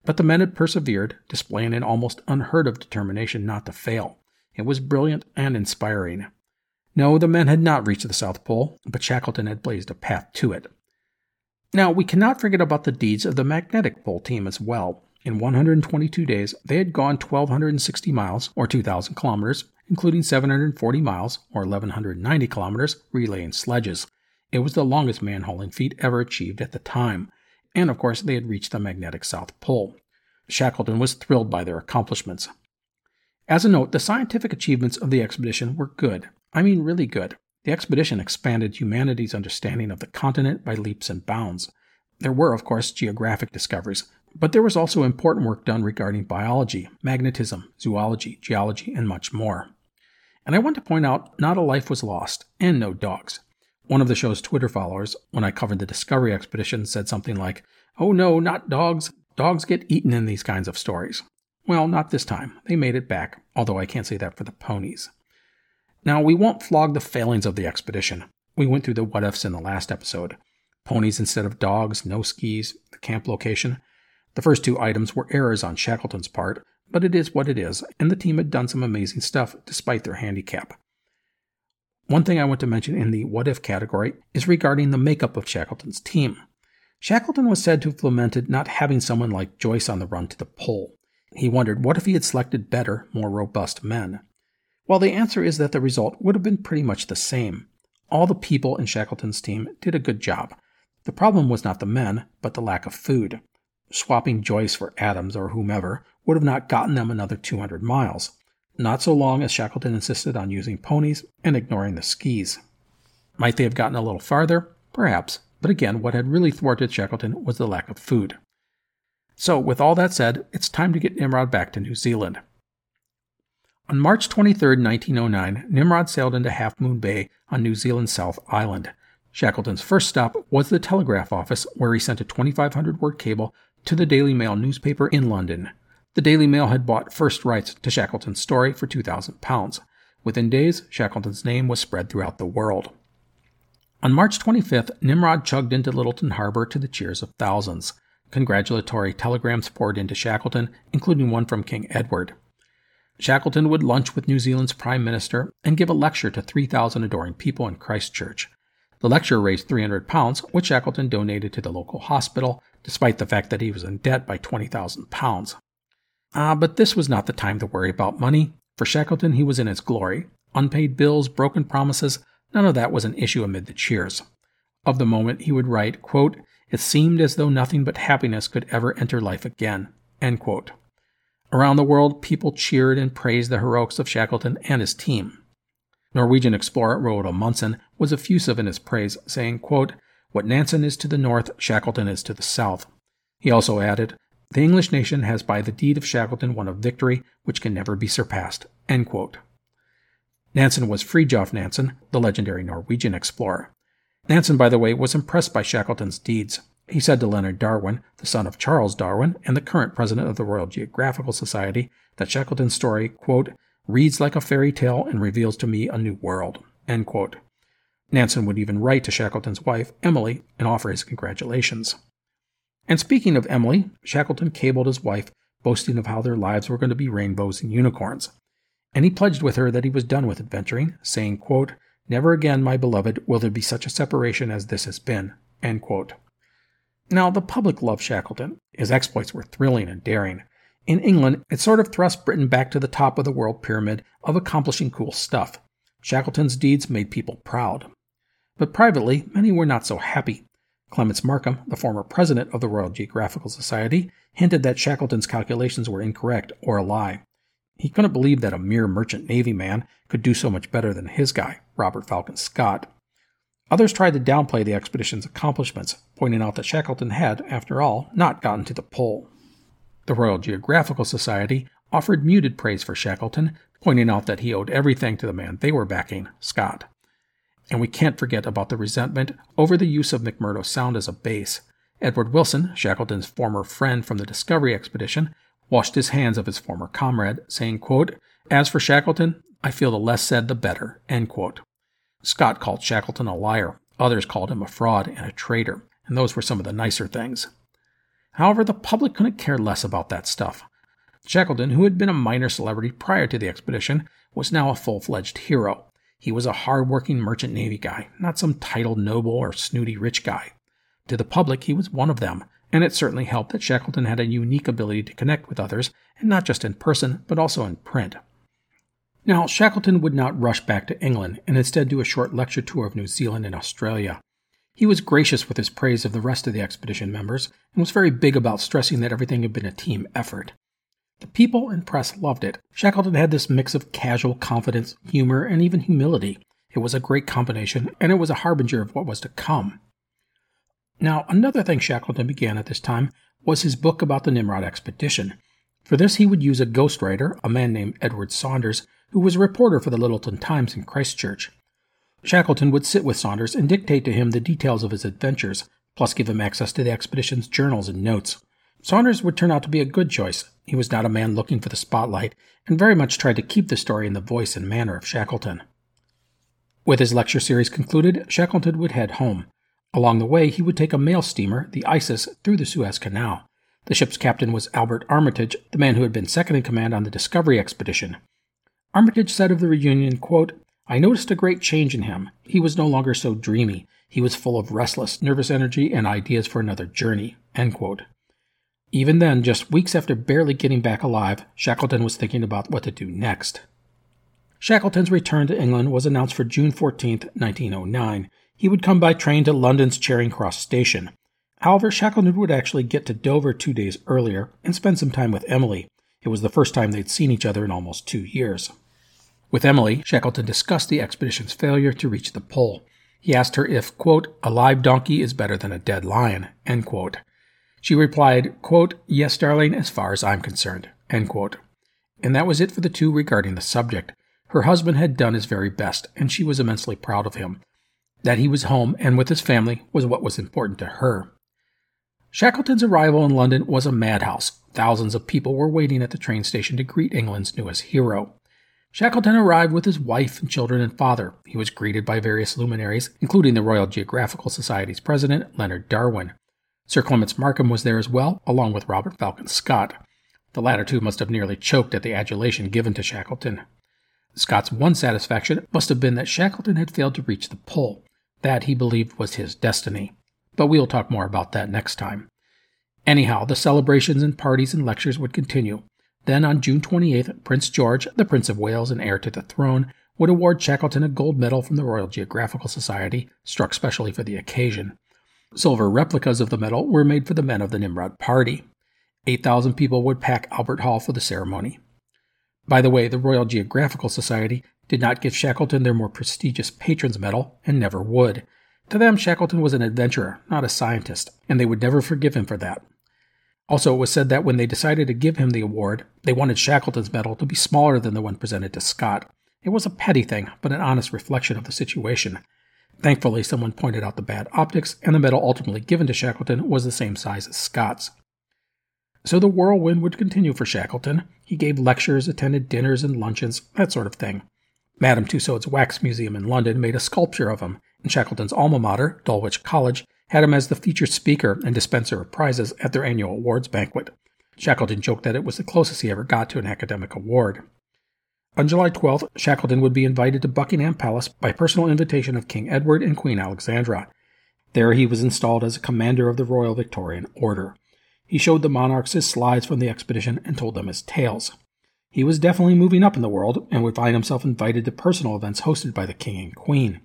But the men had persevered, displaying an almost unheard of determination not to fail. It was brilliant and inspiring. No, the men had not reached the South Pole, but Shackleton had blazed a path to it. Now, we cannot forget about the deeds of the magnetic pole team as well. In 122 days, they had gone 1,260 miles, or 2,000 kilometers, including 740 miles, or 1,190 kilometers, relaying sledges. It was the longest man hauling feat ever achieved at the time. And of course, they had reached the magnetic South Pole. Shackleton was thrilled by their accomplishments. As a note, the scientific achievements of the expedition were good. I mean, really good. The expedition expanded humanity's understanding of the continent by leaps and bounds. There were, of course, geographic discoveries, but there was also important work done regarding biology, magnetism, zoology, geology, and much more. And I want to point out not a life was lost, and no dogs. One of the show's Twitter followers, when I covered the Discovery expedition, said something like, Oh no, not dogs. Dogs get eaten in these kinds of stories. Well, not this time. They made it back, although I can't say that for the ponies. Now, we won't flog the failings of the expedition. We went through the what ifs in the last episode ponies instead of dogs, no skis, the camp location. The first two items were errors on Shackleton's part, but it is what it is, and the team had done some amazing stuff despite their handicap. One thing I want to mention in the what if category is regarding the makeup of Shackleton's team. Shackleton was said to have lamented not having someone like Joyce on the run to the pole. He wondered what if he had selected better, more robust men. Well, the answer is that the result would have been pretty much the same. All the people in Shackleton's team did a good job. The problem was not the men, but the lack of food. Swapping Joyce for Adams or whomever would have not gotten them another 200 miles. Not so long as Shackleton insisted on using ponies and ignoring the skis. Might they have gotten a little farther? Perhaps, but again, what had really thwarted Shackleton was the lack of food. So, with all that said, it's time to get Nimrod back to New Zealand. On March 23, 1909, Nimrod sailed into Half Moon Bay on New Zealand's South Island. Shackleton's first stop was the telegraph office, where he sent a 2,500 word cable to the Daily Mail newspaper in London. The Daily Mail had bought first rights to Shackleton's story for £2,000. Within days, Shackleton's name was spread throughout the world. On March 25th, Nimrod chugged into Lyttelton Harbor to the cheers of thousands. Congratulatory telegrams poured into Shackleton, including one from King Edward. Shackleton would lunch with New Zealand's Prime Minister and give a lecture to 3,000 adoring people in Christchurch. The lecture raised £300, which Shackleton donated to the local hospital, despite the fact that he was in debt by £20,000. Ah, but this was not the time to worry about money. For Shackleton, he was in his glory. Unpaid bills, broken promises, none of that was an issue amid the cheers. Of the moment, he would write, quote, It seemed as though nothing but happiness could ever enter life again. End quote. Around the world, people cheered and praised the heroics of Shackleton and his team. Norwegian explorer Roald Amundsen was effusive in his praise, saying, quote, What Nansen is to the north, Shackleton is to the south. He also added, The English nation has by the deed of Shackleton won a victory which can never be surpassed. Nansen was Fridtjof Nansen, the legendary Norwegian explorer. Nansen, by the way, was impressed by Shackleton's deeds. He said to Leonard Darwin, the son of Charles Darwin and the current president of the Royal Geographical Society, that Shackleton's story, quote, reads like a fairy tale and reveals to me a new world. Nansen would even write to Shackleton's wife, Emily, and offer his congratulations. And speaking of Emily, Shackleton cabled his wife, boasting of how their lives were going to be rainbows and unicorns. And he pledged with her that he was done with adventuring, saying, quote, Never again, my beloved, will there be such a separation as this has been. Now, the public loved Shackleton. His exploits were thrilling and daring. In England, it sort of thrust Britain back to the top of the world pyramid of accomplishing cool stuff. Shackleton's deeds made people proud. But privately, many were not so happy. Clements Markham, the former president of the Royal Geographical Society, hinted that Shackleton's calculations were incorrect or a lie. He couldn't believe that a mere merchant navy man could do so much better than his guy, Robert Falcon Scott. Others tried to downplay the expedition's accomplishments, pointing out that Shackleton had, after all, not gotten to the pole. The Royal Geographical Society offered muted praise for Shackleton, pointing out that he owed everything to the man they were backing, Scott. And we can't forget about the resentment over the use of McMurdo Sound as a base. Edward Wilson, Shackleton's former friend from the Discovery expedition, washed his hands of his former comrade, saying, quote, As for Shackleton, I feel the less said the better. End quote. Scott called Shackleton a liar. Others called him a fraud and a traitor, and those were some of the nicer things. However, the public couldn't care less about that stuff. Shackleton, who had been a minor celebrity prior to the expedition, was now a full fledged hero. He was a hard working merchant navy guy, not some titled noble or snooty rich guy. To the public, he was one of them, and it certainly helped that Shackleton had a unique ability to connect with others, and not just in person, but also in print. Now, Shackleton would not rush back to England and instead do a short lecture tour of New Zealand and Australia. He was gracious with his praise of the rest of the expedition members and was very big about stressing that everything had been a team effort. The people and press loved it. Shackleton had this mix of casual confidence, humor, and even humility. It was a great combination, and it was a harbinger of what was to come. Now, another thing Shackleton began at this time was his book about the Nimrod expedition. For this, he would use a ghostwriter, a man named Edward Saunders, who was a reporter for the Lyttelton Times in Christchurch. Shackleton would sit with Saunders and dictate to him the details of his adventures, plus give him access to the expedition's journals and notes. Saunders would turn out to be a good choice. He was not a man looking for the spotlight, and very much tried to keep the story in the voice and manner of Shackleton. With his lecture series concluded, Shackleton would head home. Along the way, he would take a mail steamer, the Isis, through the Suez Canal. The ship's captain was Albert Armitage, the man who had been second in command on the Discovery expedition. Armitage said of the reunion, quote, I noticed a great change in him. He was no longer so dreamy. He was full of restless, nervous energy and ideas for another journey. Even then, just weeks after barely getting back alive, Shackleton was thinking about what to do next. Shackleton's return to England was announced for June 14, 1909. He would come by train to London's Charing Cross station. However, Shackleton would actually get to Dover two days earlier and spend some time with Emily. It was the first time they'd seen each other in almost two years. With Emily, Shackleton discussed the expedition's failure to reach the pole. He asked her if, quote, a live donkey is better than a dead lion, end quote. She replied, quote, Yes, darling, as far as I'm concerned, end quote. And that was it for the two regarding the subject. Her husband had done his very best, and she was immensely proud of him. That he was home and with his family was what was important to her. Shackleton's arrival in London was a madhouse. Thousands of people were waiting at the train station to greet England's newest hero. Shackleton arrived with his wife and children and father. He was greeted by various luminaries, including the Royal Geographical Society's president, Leonard Darwin. Sir Clements Markham was there as well, along with Robert Falcon Scott. The latter two must have nearly choked at the adulation given to Shackleton. Scott's one satisfaction must have been that Shackleton had failed to reach the pole. That, he believed, was his destiny. But we'll talk more about that next time. Anyhow, the celebrations and parties and lectures would continue. Then, on June 28th, Prince George, the Prince of Wales and heir to the throne, would award Shackleton a gold medal from the Royal Geographical Society, struck specially for the occasion. Silver replicas of the medal were made for the men of the Nimrod party. 8,000 people would pack Albert Hall for the ceremony. By the way, the Royal Geographical Society did not give Shackleton their more prestigious Patron's Medal, and never would. To them, Shackleton was an adventurer, not a scientist, and they would never forgive him for that. Also, it was said that when they decided to give him the award, they wanted Shackleton's medal to be smaller than the one presented to Scott. It was a petty thing, but an honest reflection of the situation. Thankfully, someone pointed out the bad optics, and the medal ultimately given to Shackleton was the same size as Scott's. So the whirlwind would continue for Shackleton. He gave lectures, attended dinners and luncheons, that sort of thing. Madame Tussaud's Wax Museum in London made a sculpture of him, and Shackleton's alma mater, Dulwich College, had him as the featured speaker and dispenser of prizes at their annual awards banquet. Shackleton joked that it was the closest he ever got to an academic award. On July 12th, Shackleton would be invited to Buckingham Palace by personal invitation of King Edward and Queen Alexandra. There he was installed as a commander of the Royal Victorian Order. He showed the monarchs his slides from the expedition and told them his tales. He was definitely moving up in the world and would find himself invited to personal events hosted by the King and Queen.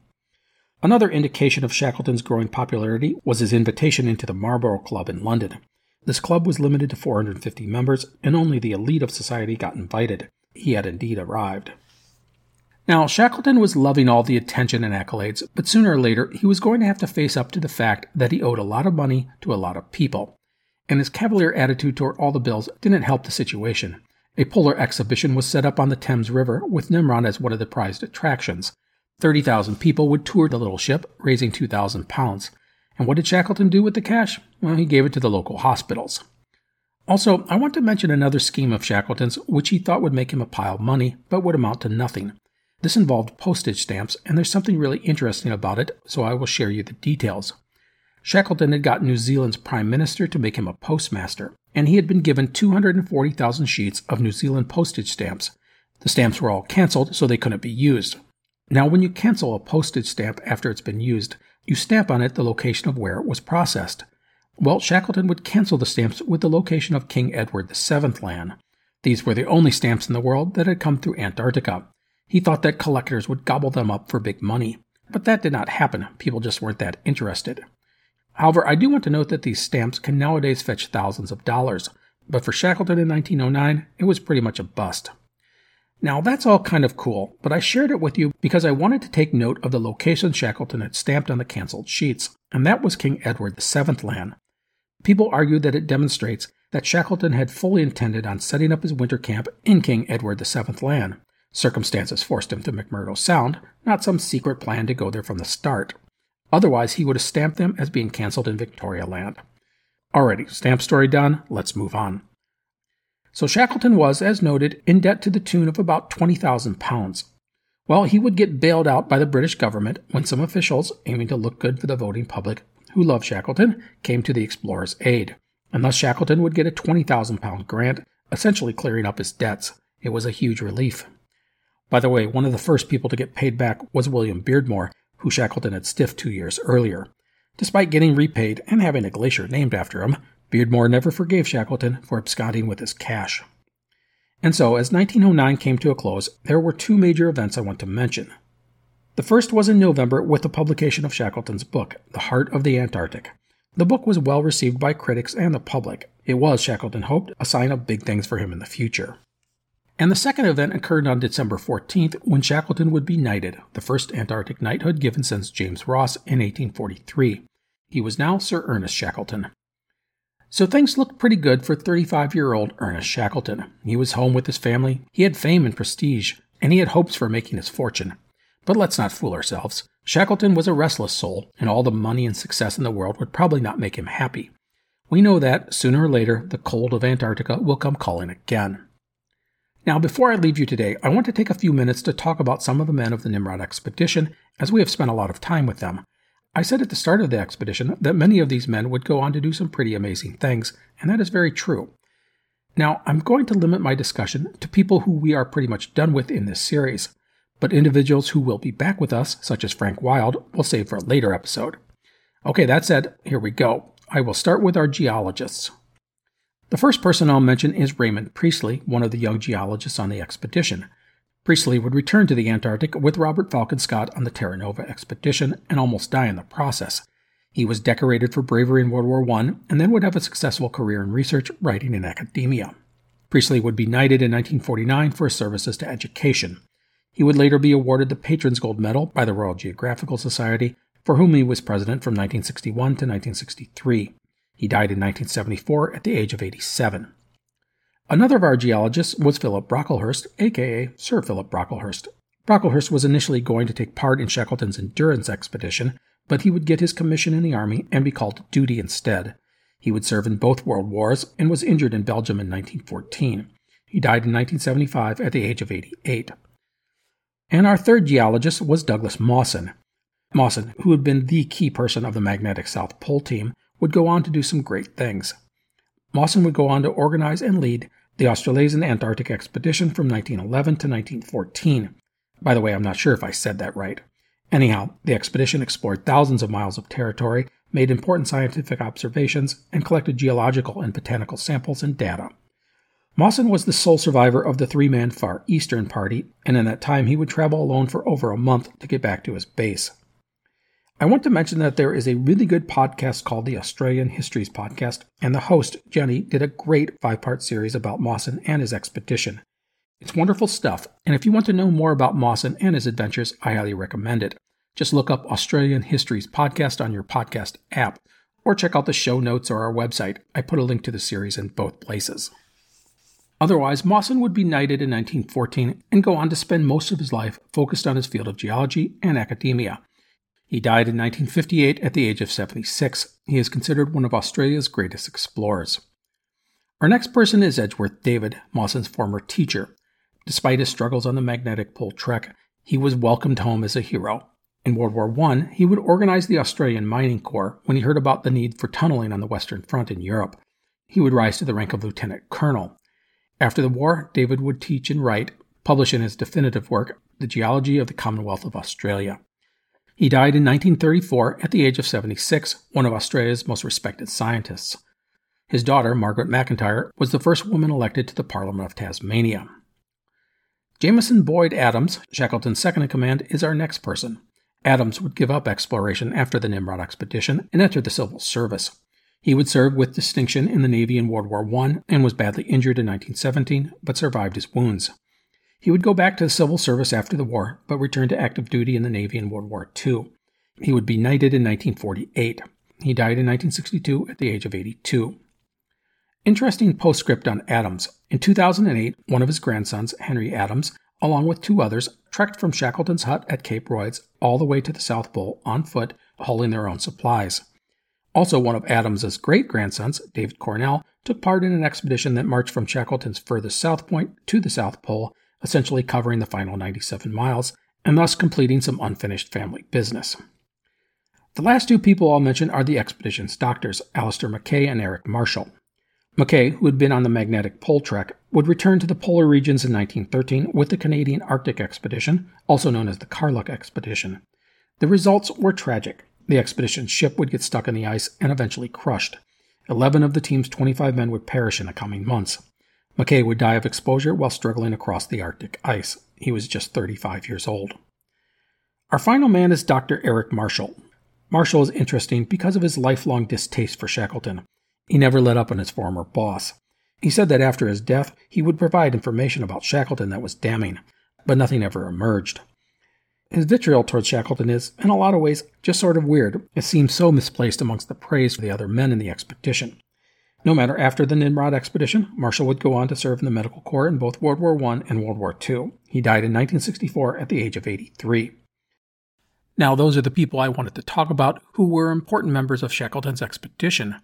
Another indication of Shackleton's growing popularity was his invitation into the Marlborough Club in London. This club was limited to 450 members, and only the elite of society got invited. He had indeed arrived. Now, Shackleton was loving all the attention and accolades, but sooner or later he was going to have to face up to the fact that he owed a lot of money to a lot of people. And his cavalier attitude toward all the bills didn't help the situation. A polar exhibition was set up on the Thames River with Nimrod as one of the prized attractions. 30,000 people would tour the little ship, raising 2,000 pounds. And what did Shackleton do with the cash? Well, he gave it to the local hospitals. Also, I want to mention another scheme of Shackleton's which he thought would make him a pile of money, but would amount to nothing. This involved postage stamps, and there's something really interesting about it, so I will share you the details. Shackleton had got New Zealand's Prime Minister to make him a postmaster, and he had been given 240,000 sheets of New Zealand postage stamps. The stamps were all cancelled, so they couldn't be used. Now, when you cancel a postage stamp after it's been used, you stamp on it the location of where it was processed. Well, Shackleton would cancel the stamps with the location of King Edward VII land. These were the only stamps in the world that had come through Antarctica. He thought that collectors would gobble them up for big money. But that did not happen. People just weren't that interested. However, I do want to note that these stamps can nowadays fetch thousands of dollars, but for Shackleton in 1909, it was pretty much a bust. Now, that's all kind of cool, but I shared it with you because I wanted to take note of the location Shackleton had stamped on the cancelled sheets, and that was King Edward VII land. People argue that it demonstrates that Shackleton had fully intended on setting up his winter camp in King Edward VII land. Circumstances forced him to McMurdo Sound, not some secret plan to go there from the start. Otherwise, he would have stamped them as being cancelled in Victoria Land. Alrighty, stamp story done, let's move on. So Shackleton was, as noted, in debt to the tune of about £20,000. Well, he would get bailed out by the British government when some officials, aiming to look good for the voting public who loved Shackleton, came to the explorer's aid. And thus Shackleton would get a £20,000 grant, essentially clearing up his debts. It was a huge relief. By the way, one of the first people to get paid back was William Beardmore, who Shackleton had stiffed two years earlier. Despite getting repaid and having a glacier named after him, Beardmore never forgave Shackleton for absconding with his cash. And so, as 1909 came to a close, there were two major events I want to mention. The first was in November with the publication of Shackleton's book, The Heart of the Antarctic. The book was well received by critics and the public. It was, Shackleton hoped, a sign of big things for him in the future. And the second event occurred on December 14th when Shackleton would be knighted, the first Antarctic knighthood given since James Ross in 1843. He was now Sir Ernest Shackleton. So things looked pretty good for 35 year old Ernest Shackleton. He was home with his family, he had fame and prestige, and he had hopes for making his fortune. But let's not fool ourselves. Shackleton was a restless soul, and all the money and success in the world would probably not make him happy. We know that, sooner or later, the cold of Antarctica will come calling again. Now, before I leave you today, I want to take a few minutes to talk about some of the men of the Nimrod expedition, as we have spent a lot of time with them. I said at the start of the expedition that many of these men would go on to do some pretty amazing things, and that is very true. Now, I'm going to limit my discussion to people who we are pretty much done with in this series, but individuals who will be back with us, such as Frank Wild, will save for a later episode. Okay, that said, here we go. I will start with our geologists. The first person I'll mention is Raymond Priestley, one of the young geologists on the expedition. Priestley would return to the Antarctic with Robert Falcon Scott on the Terra Nova expedition and almost die in the process. He was decorated for bravery in World War I and then would have a successful career in research, writing, and academia. Priestley would be knighted in 1949 for his services to education. He would later be awarded the Patron's Gold Medal by the Royal Geographical Society, for whom he was president from 1961 to 1963. He died in 1974 at the age of 87. Another of our geologists was Philip Brocklehurst, aka Sir Philip Brocklehurst. Brocklehurst was initially going to take part in Shackleton's endurance expedition, but he would get his commission in the army and be called to duty instead. He would serve in both world wars and was injured in Belgium in 1914. He died in 1975 at the age of 88. And our third geologist was Douglas Mawson. Mawson, who had been the key person of the Magnetic South Pole team, would go on to do some great things. Mawson would go on to organize and lead the Australasian Antarctic Expedition from 1911 to 1914. By the way, I'm not sure if I said that right. Anyhow, the expedition explored thousands of miles of territory, made important scientific observations, and collected geological and botanical samples and data. Mawson was the sole survivor of the three man Far Eastern Party, and in that time he would travel alone for over a month to get back to his base. I want to mention that there is a really good podcast called the Australian Histories Podcast, and the host, Jenny, did a great five part series about Mawson and his expedition. It's wonderful stuff, and if you want to know more about Mawson and his adventures, I highly recommend it. Just look up Australian Histories Podcast on your podcast app, or check out the show notes or our website. I put a link to the series in both places. Otherwise, Mawson would be knighted in 1914 and go on to spend most of his life focused on his field of geology and academia. He died in 1958 at the age of 76. He is considered one of Australia's greatest explorers. Our next person is Edgeworth David, Mawson's former teacher. Despite his struggles on the magnetic pole trek, he was welcomed home as a hero. In World War I, he would organize the Australian Mining Corps when he heard about the need for tunneling on the Western Front in Europe. He would rise to the rank of lieutenant colonel. After the war, David would teach and write, publish in his definitive work, The Geology of the Commonwealth of Australia. He died in 1934 at the age of 76, one of Australia's most respected scientists. His daughter, Margaret McIntyre, was the first woman elected to the Parliament of Tasmania. Jameson Boyd Adams, Shackleton's second in command, is our next person. Adams would give up exploration after the Nimrod expedition and enter the civil service. He would serve with distinction in the Navy in World War I and was badly injured in 1917, but survived his wounds. He would go back to the civil service after the war, but returned to active duty in the Navy in World War II. He would be knighted in 1948. He died in 1962 at the age of 82. Interesting postscript on Adams. In 2008, one of his grandsons, Henry Adams, along with two others, trekked from Shackleton's hut at Cape Royds all the way to the South Pole on foot, hauling their own supplies. Also, one of Adams's great grandsons, David Cornell, took part in an expedition that marched from Shackleton's furthest south point to the South Pole essentially covering the final 97 miles, and thus completing some unfinished family business. The last two people I'll mention are the expedition's doctors, Alister Mackay and Eric Marshall. Mackay, who had been on the magnetic pole trek, would return to the polar regions in 1913 with the Canadian Arctic Expedition, also known as the Karluk Expedition. The results were tragic. The expedition's ship would get stuck in the ice and eventually crushed. Eleven of the team's 25 men would perish in the coming months. Mackay would die of exposure while struggling across the Arctic ice. He was just 35 years old. Our final man is Dr. Eric Marshall. Marshall is interesting because of his lifelong distaste for Shackleton. He never let up on his former boss. He said that after his death, he would provide information about Shackleton that was damning, but nothing ever emerged. His vitriol towards Shackleton is, in a lot of ways, just sort of weird. It seems so misplaced amongst the praise for the other men in the expedition. No matter after the Nimrod expedition, Marshall would go on to serve in the medical corps in both World War I and World War II. He died in 1964 at the age of 83. Now, those are the people I wanted to talk about who were important members of Shackleton's expedition.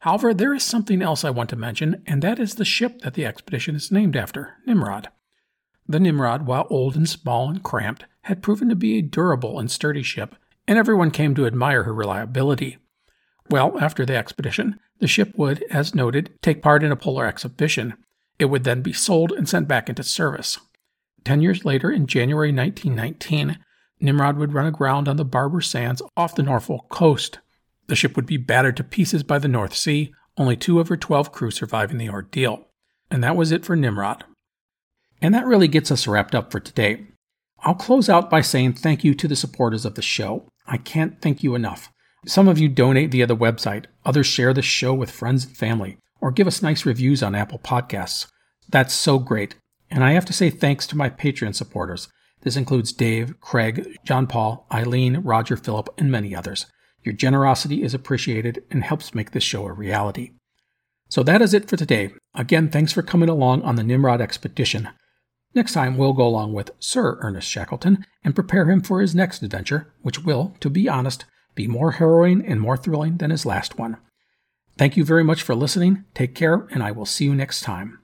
However, there is something else I want to mention, and that is the ship that the expedition is named after, Nimrod. The Nimrod, while old and small and cramped, had proven to be a durable and sturdy ship, and everyone came to admire her reliability. Well, after the expedition, the ship would, as noted, take part in a polar exhibition. It would then be sold and sent back into service. Ten years later, in January 1919, Nimrod would run aground on the Barber Sands off the Norfolk coast. The ship would be battered to pieces by the North Sea, only two of her 12 crew surviving the ordeal. And that was it for Nimrod. And that really gets us wrapped up for today. I'll close out by saying thank you to the supporters of the show. I can't thank you enough. Some of you donate via the website, others share the show with friends and family, or give us nice reviews on Apple Podcasts. That's so great. And I have to say thanks to my Patreon supporters. This includes Dave, Craig, John Paul, Eileen, Roger Phillip, and many others. Your generosity is appreciated and helps make this show a reality. So that is it for today. Again, thanks for coming along on the Nimrod expedition. Next time, we'll go along with Sir Ernest Shackleton and prepare him for his next adventure, which will, to be honest, be more harrowing and more thrilling than his last one. Thank you very much for listening. Take care, and I will see you next time.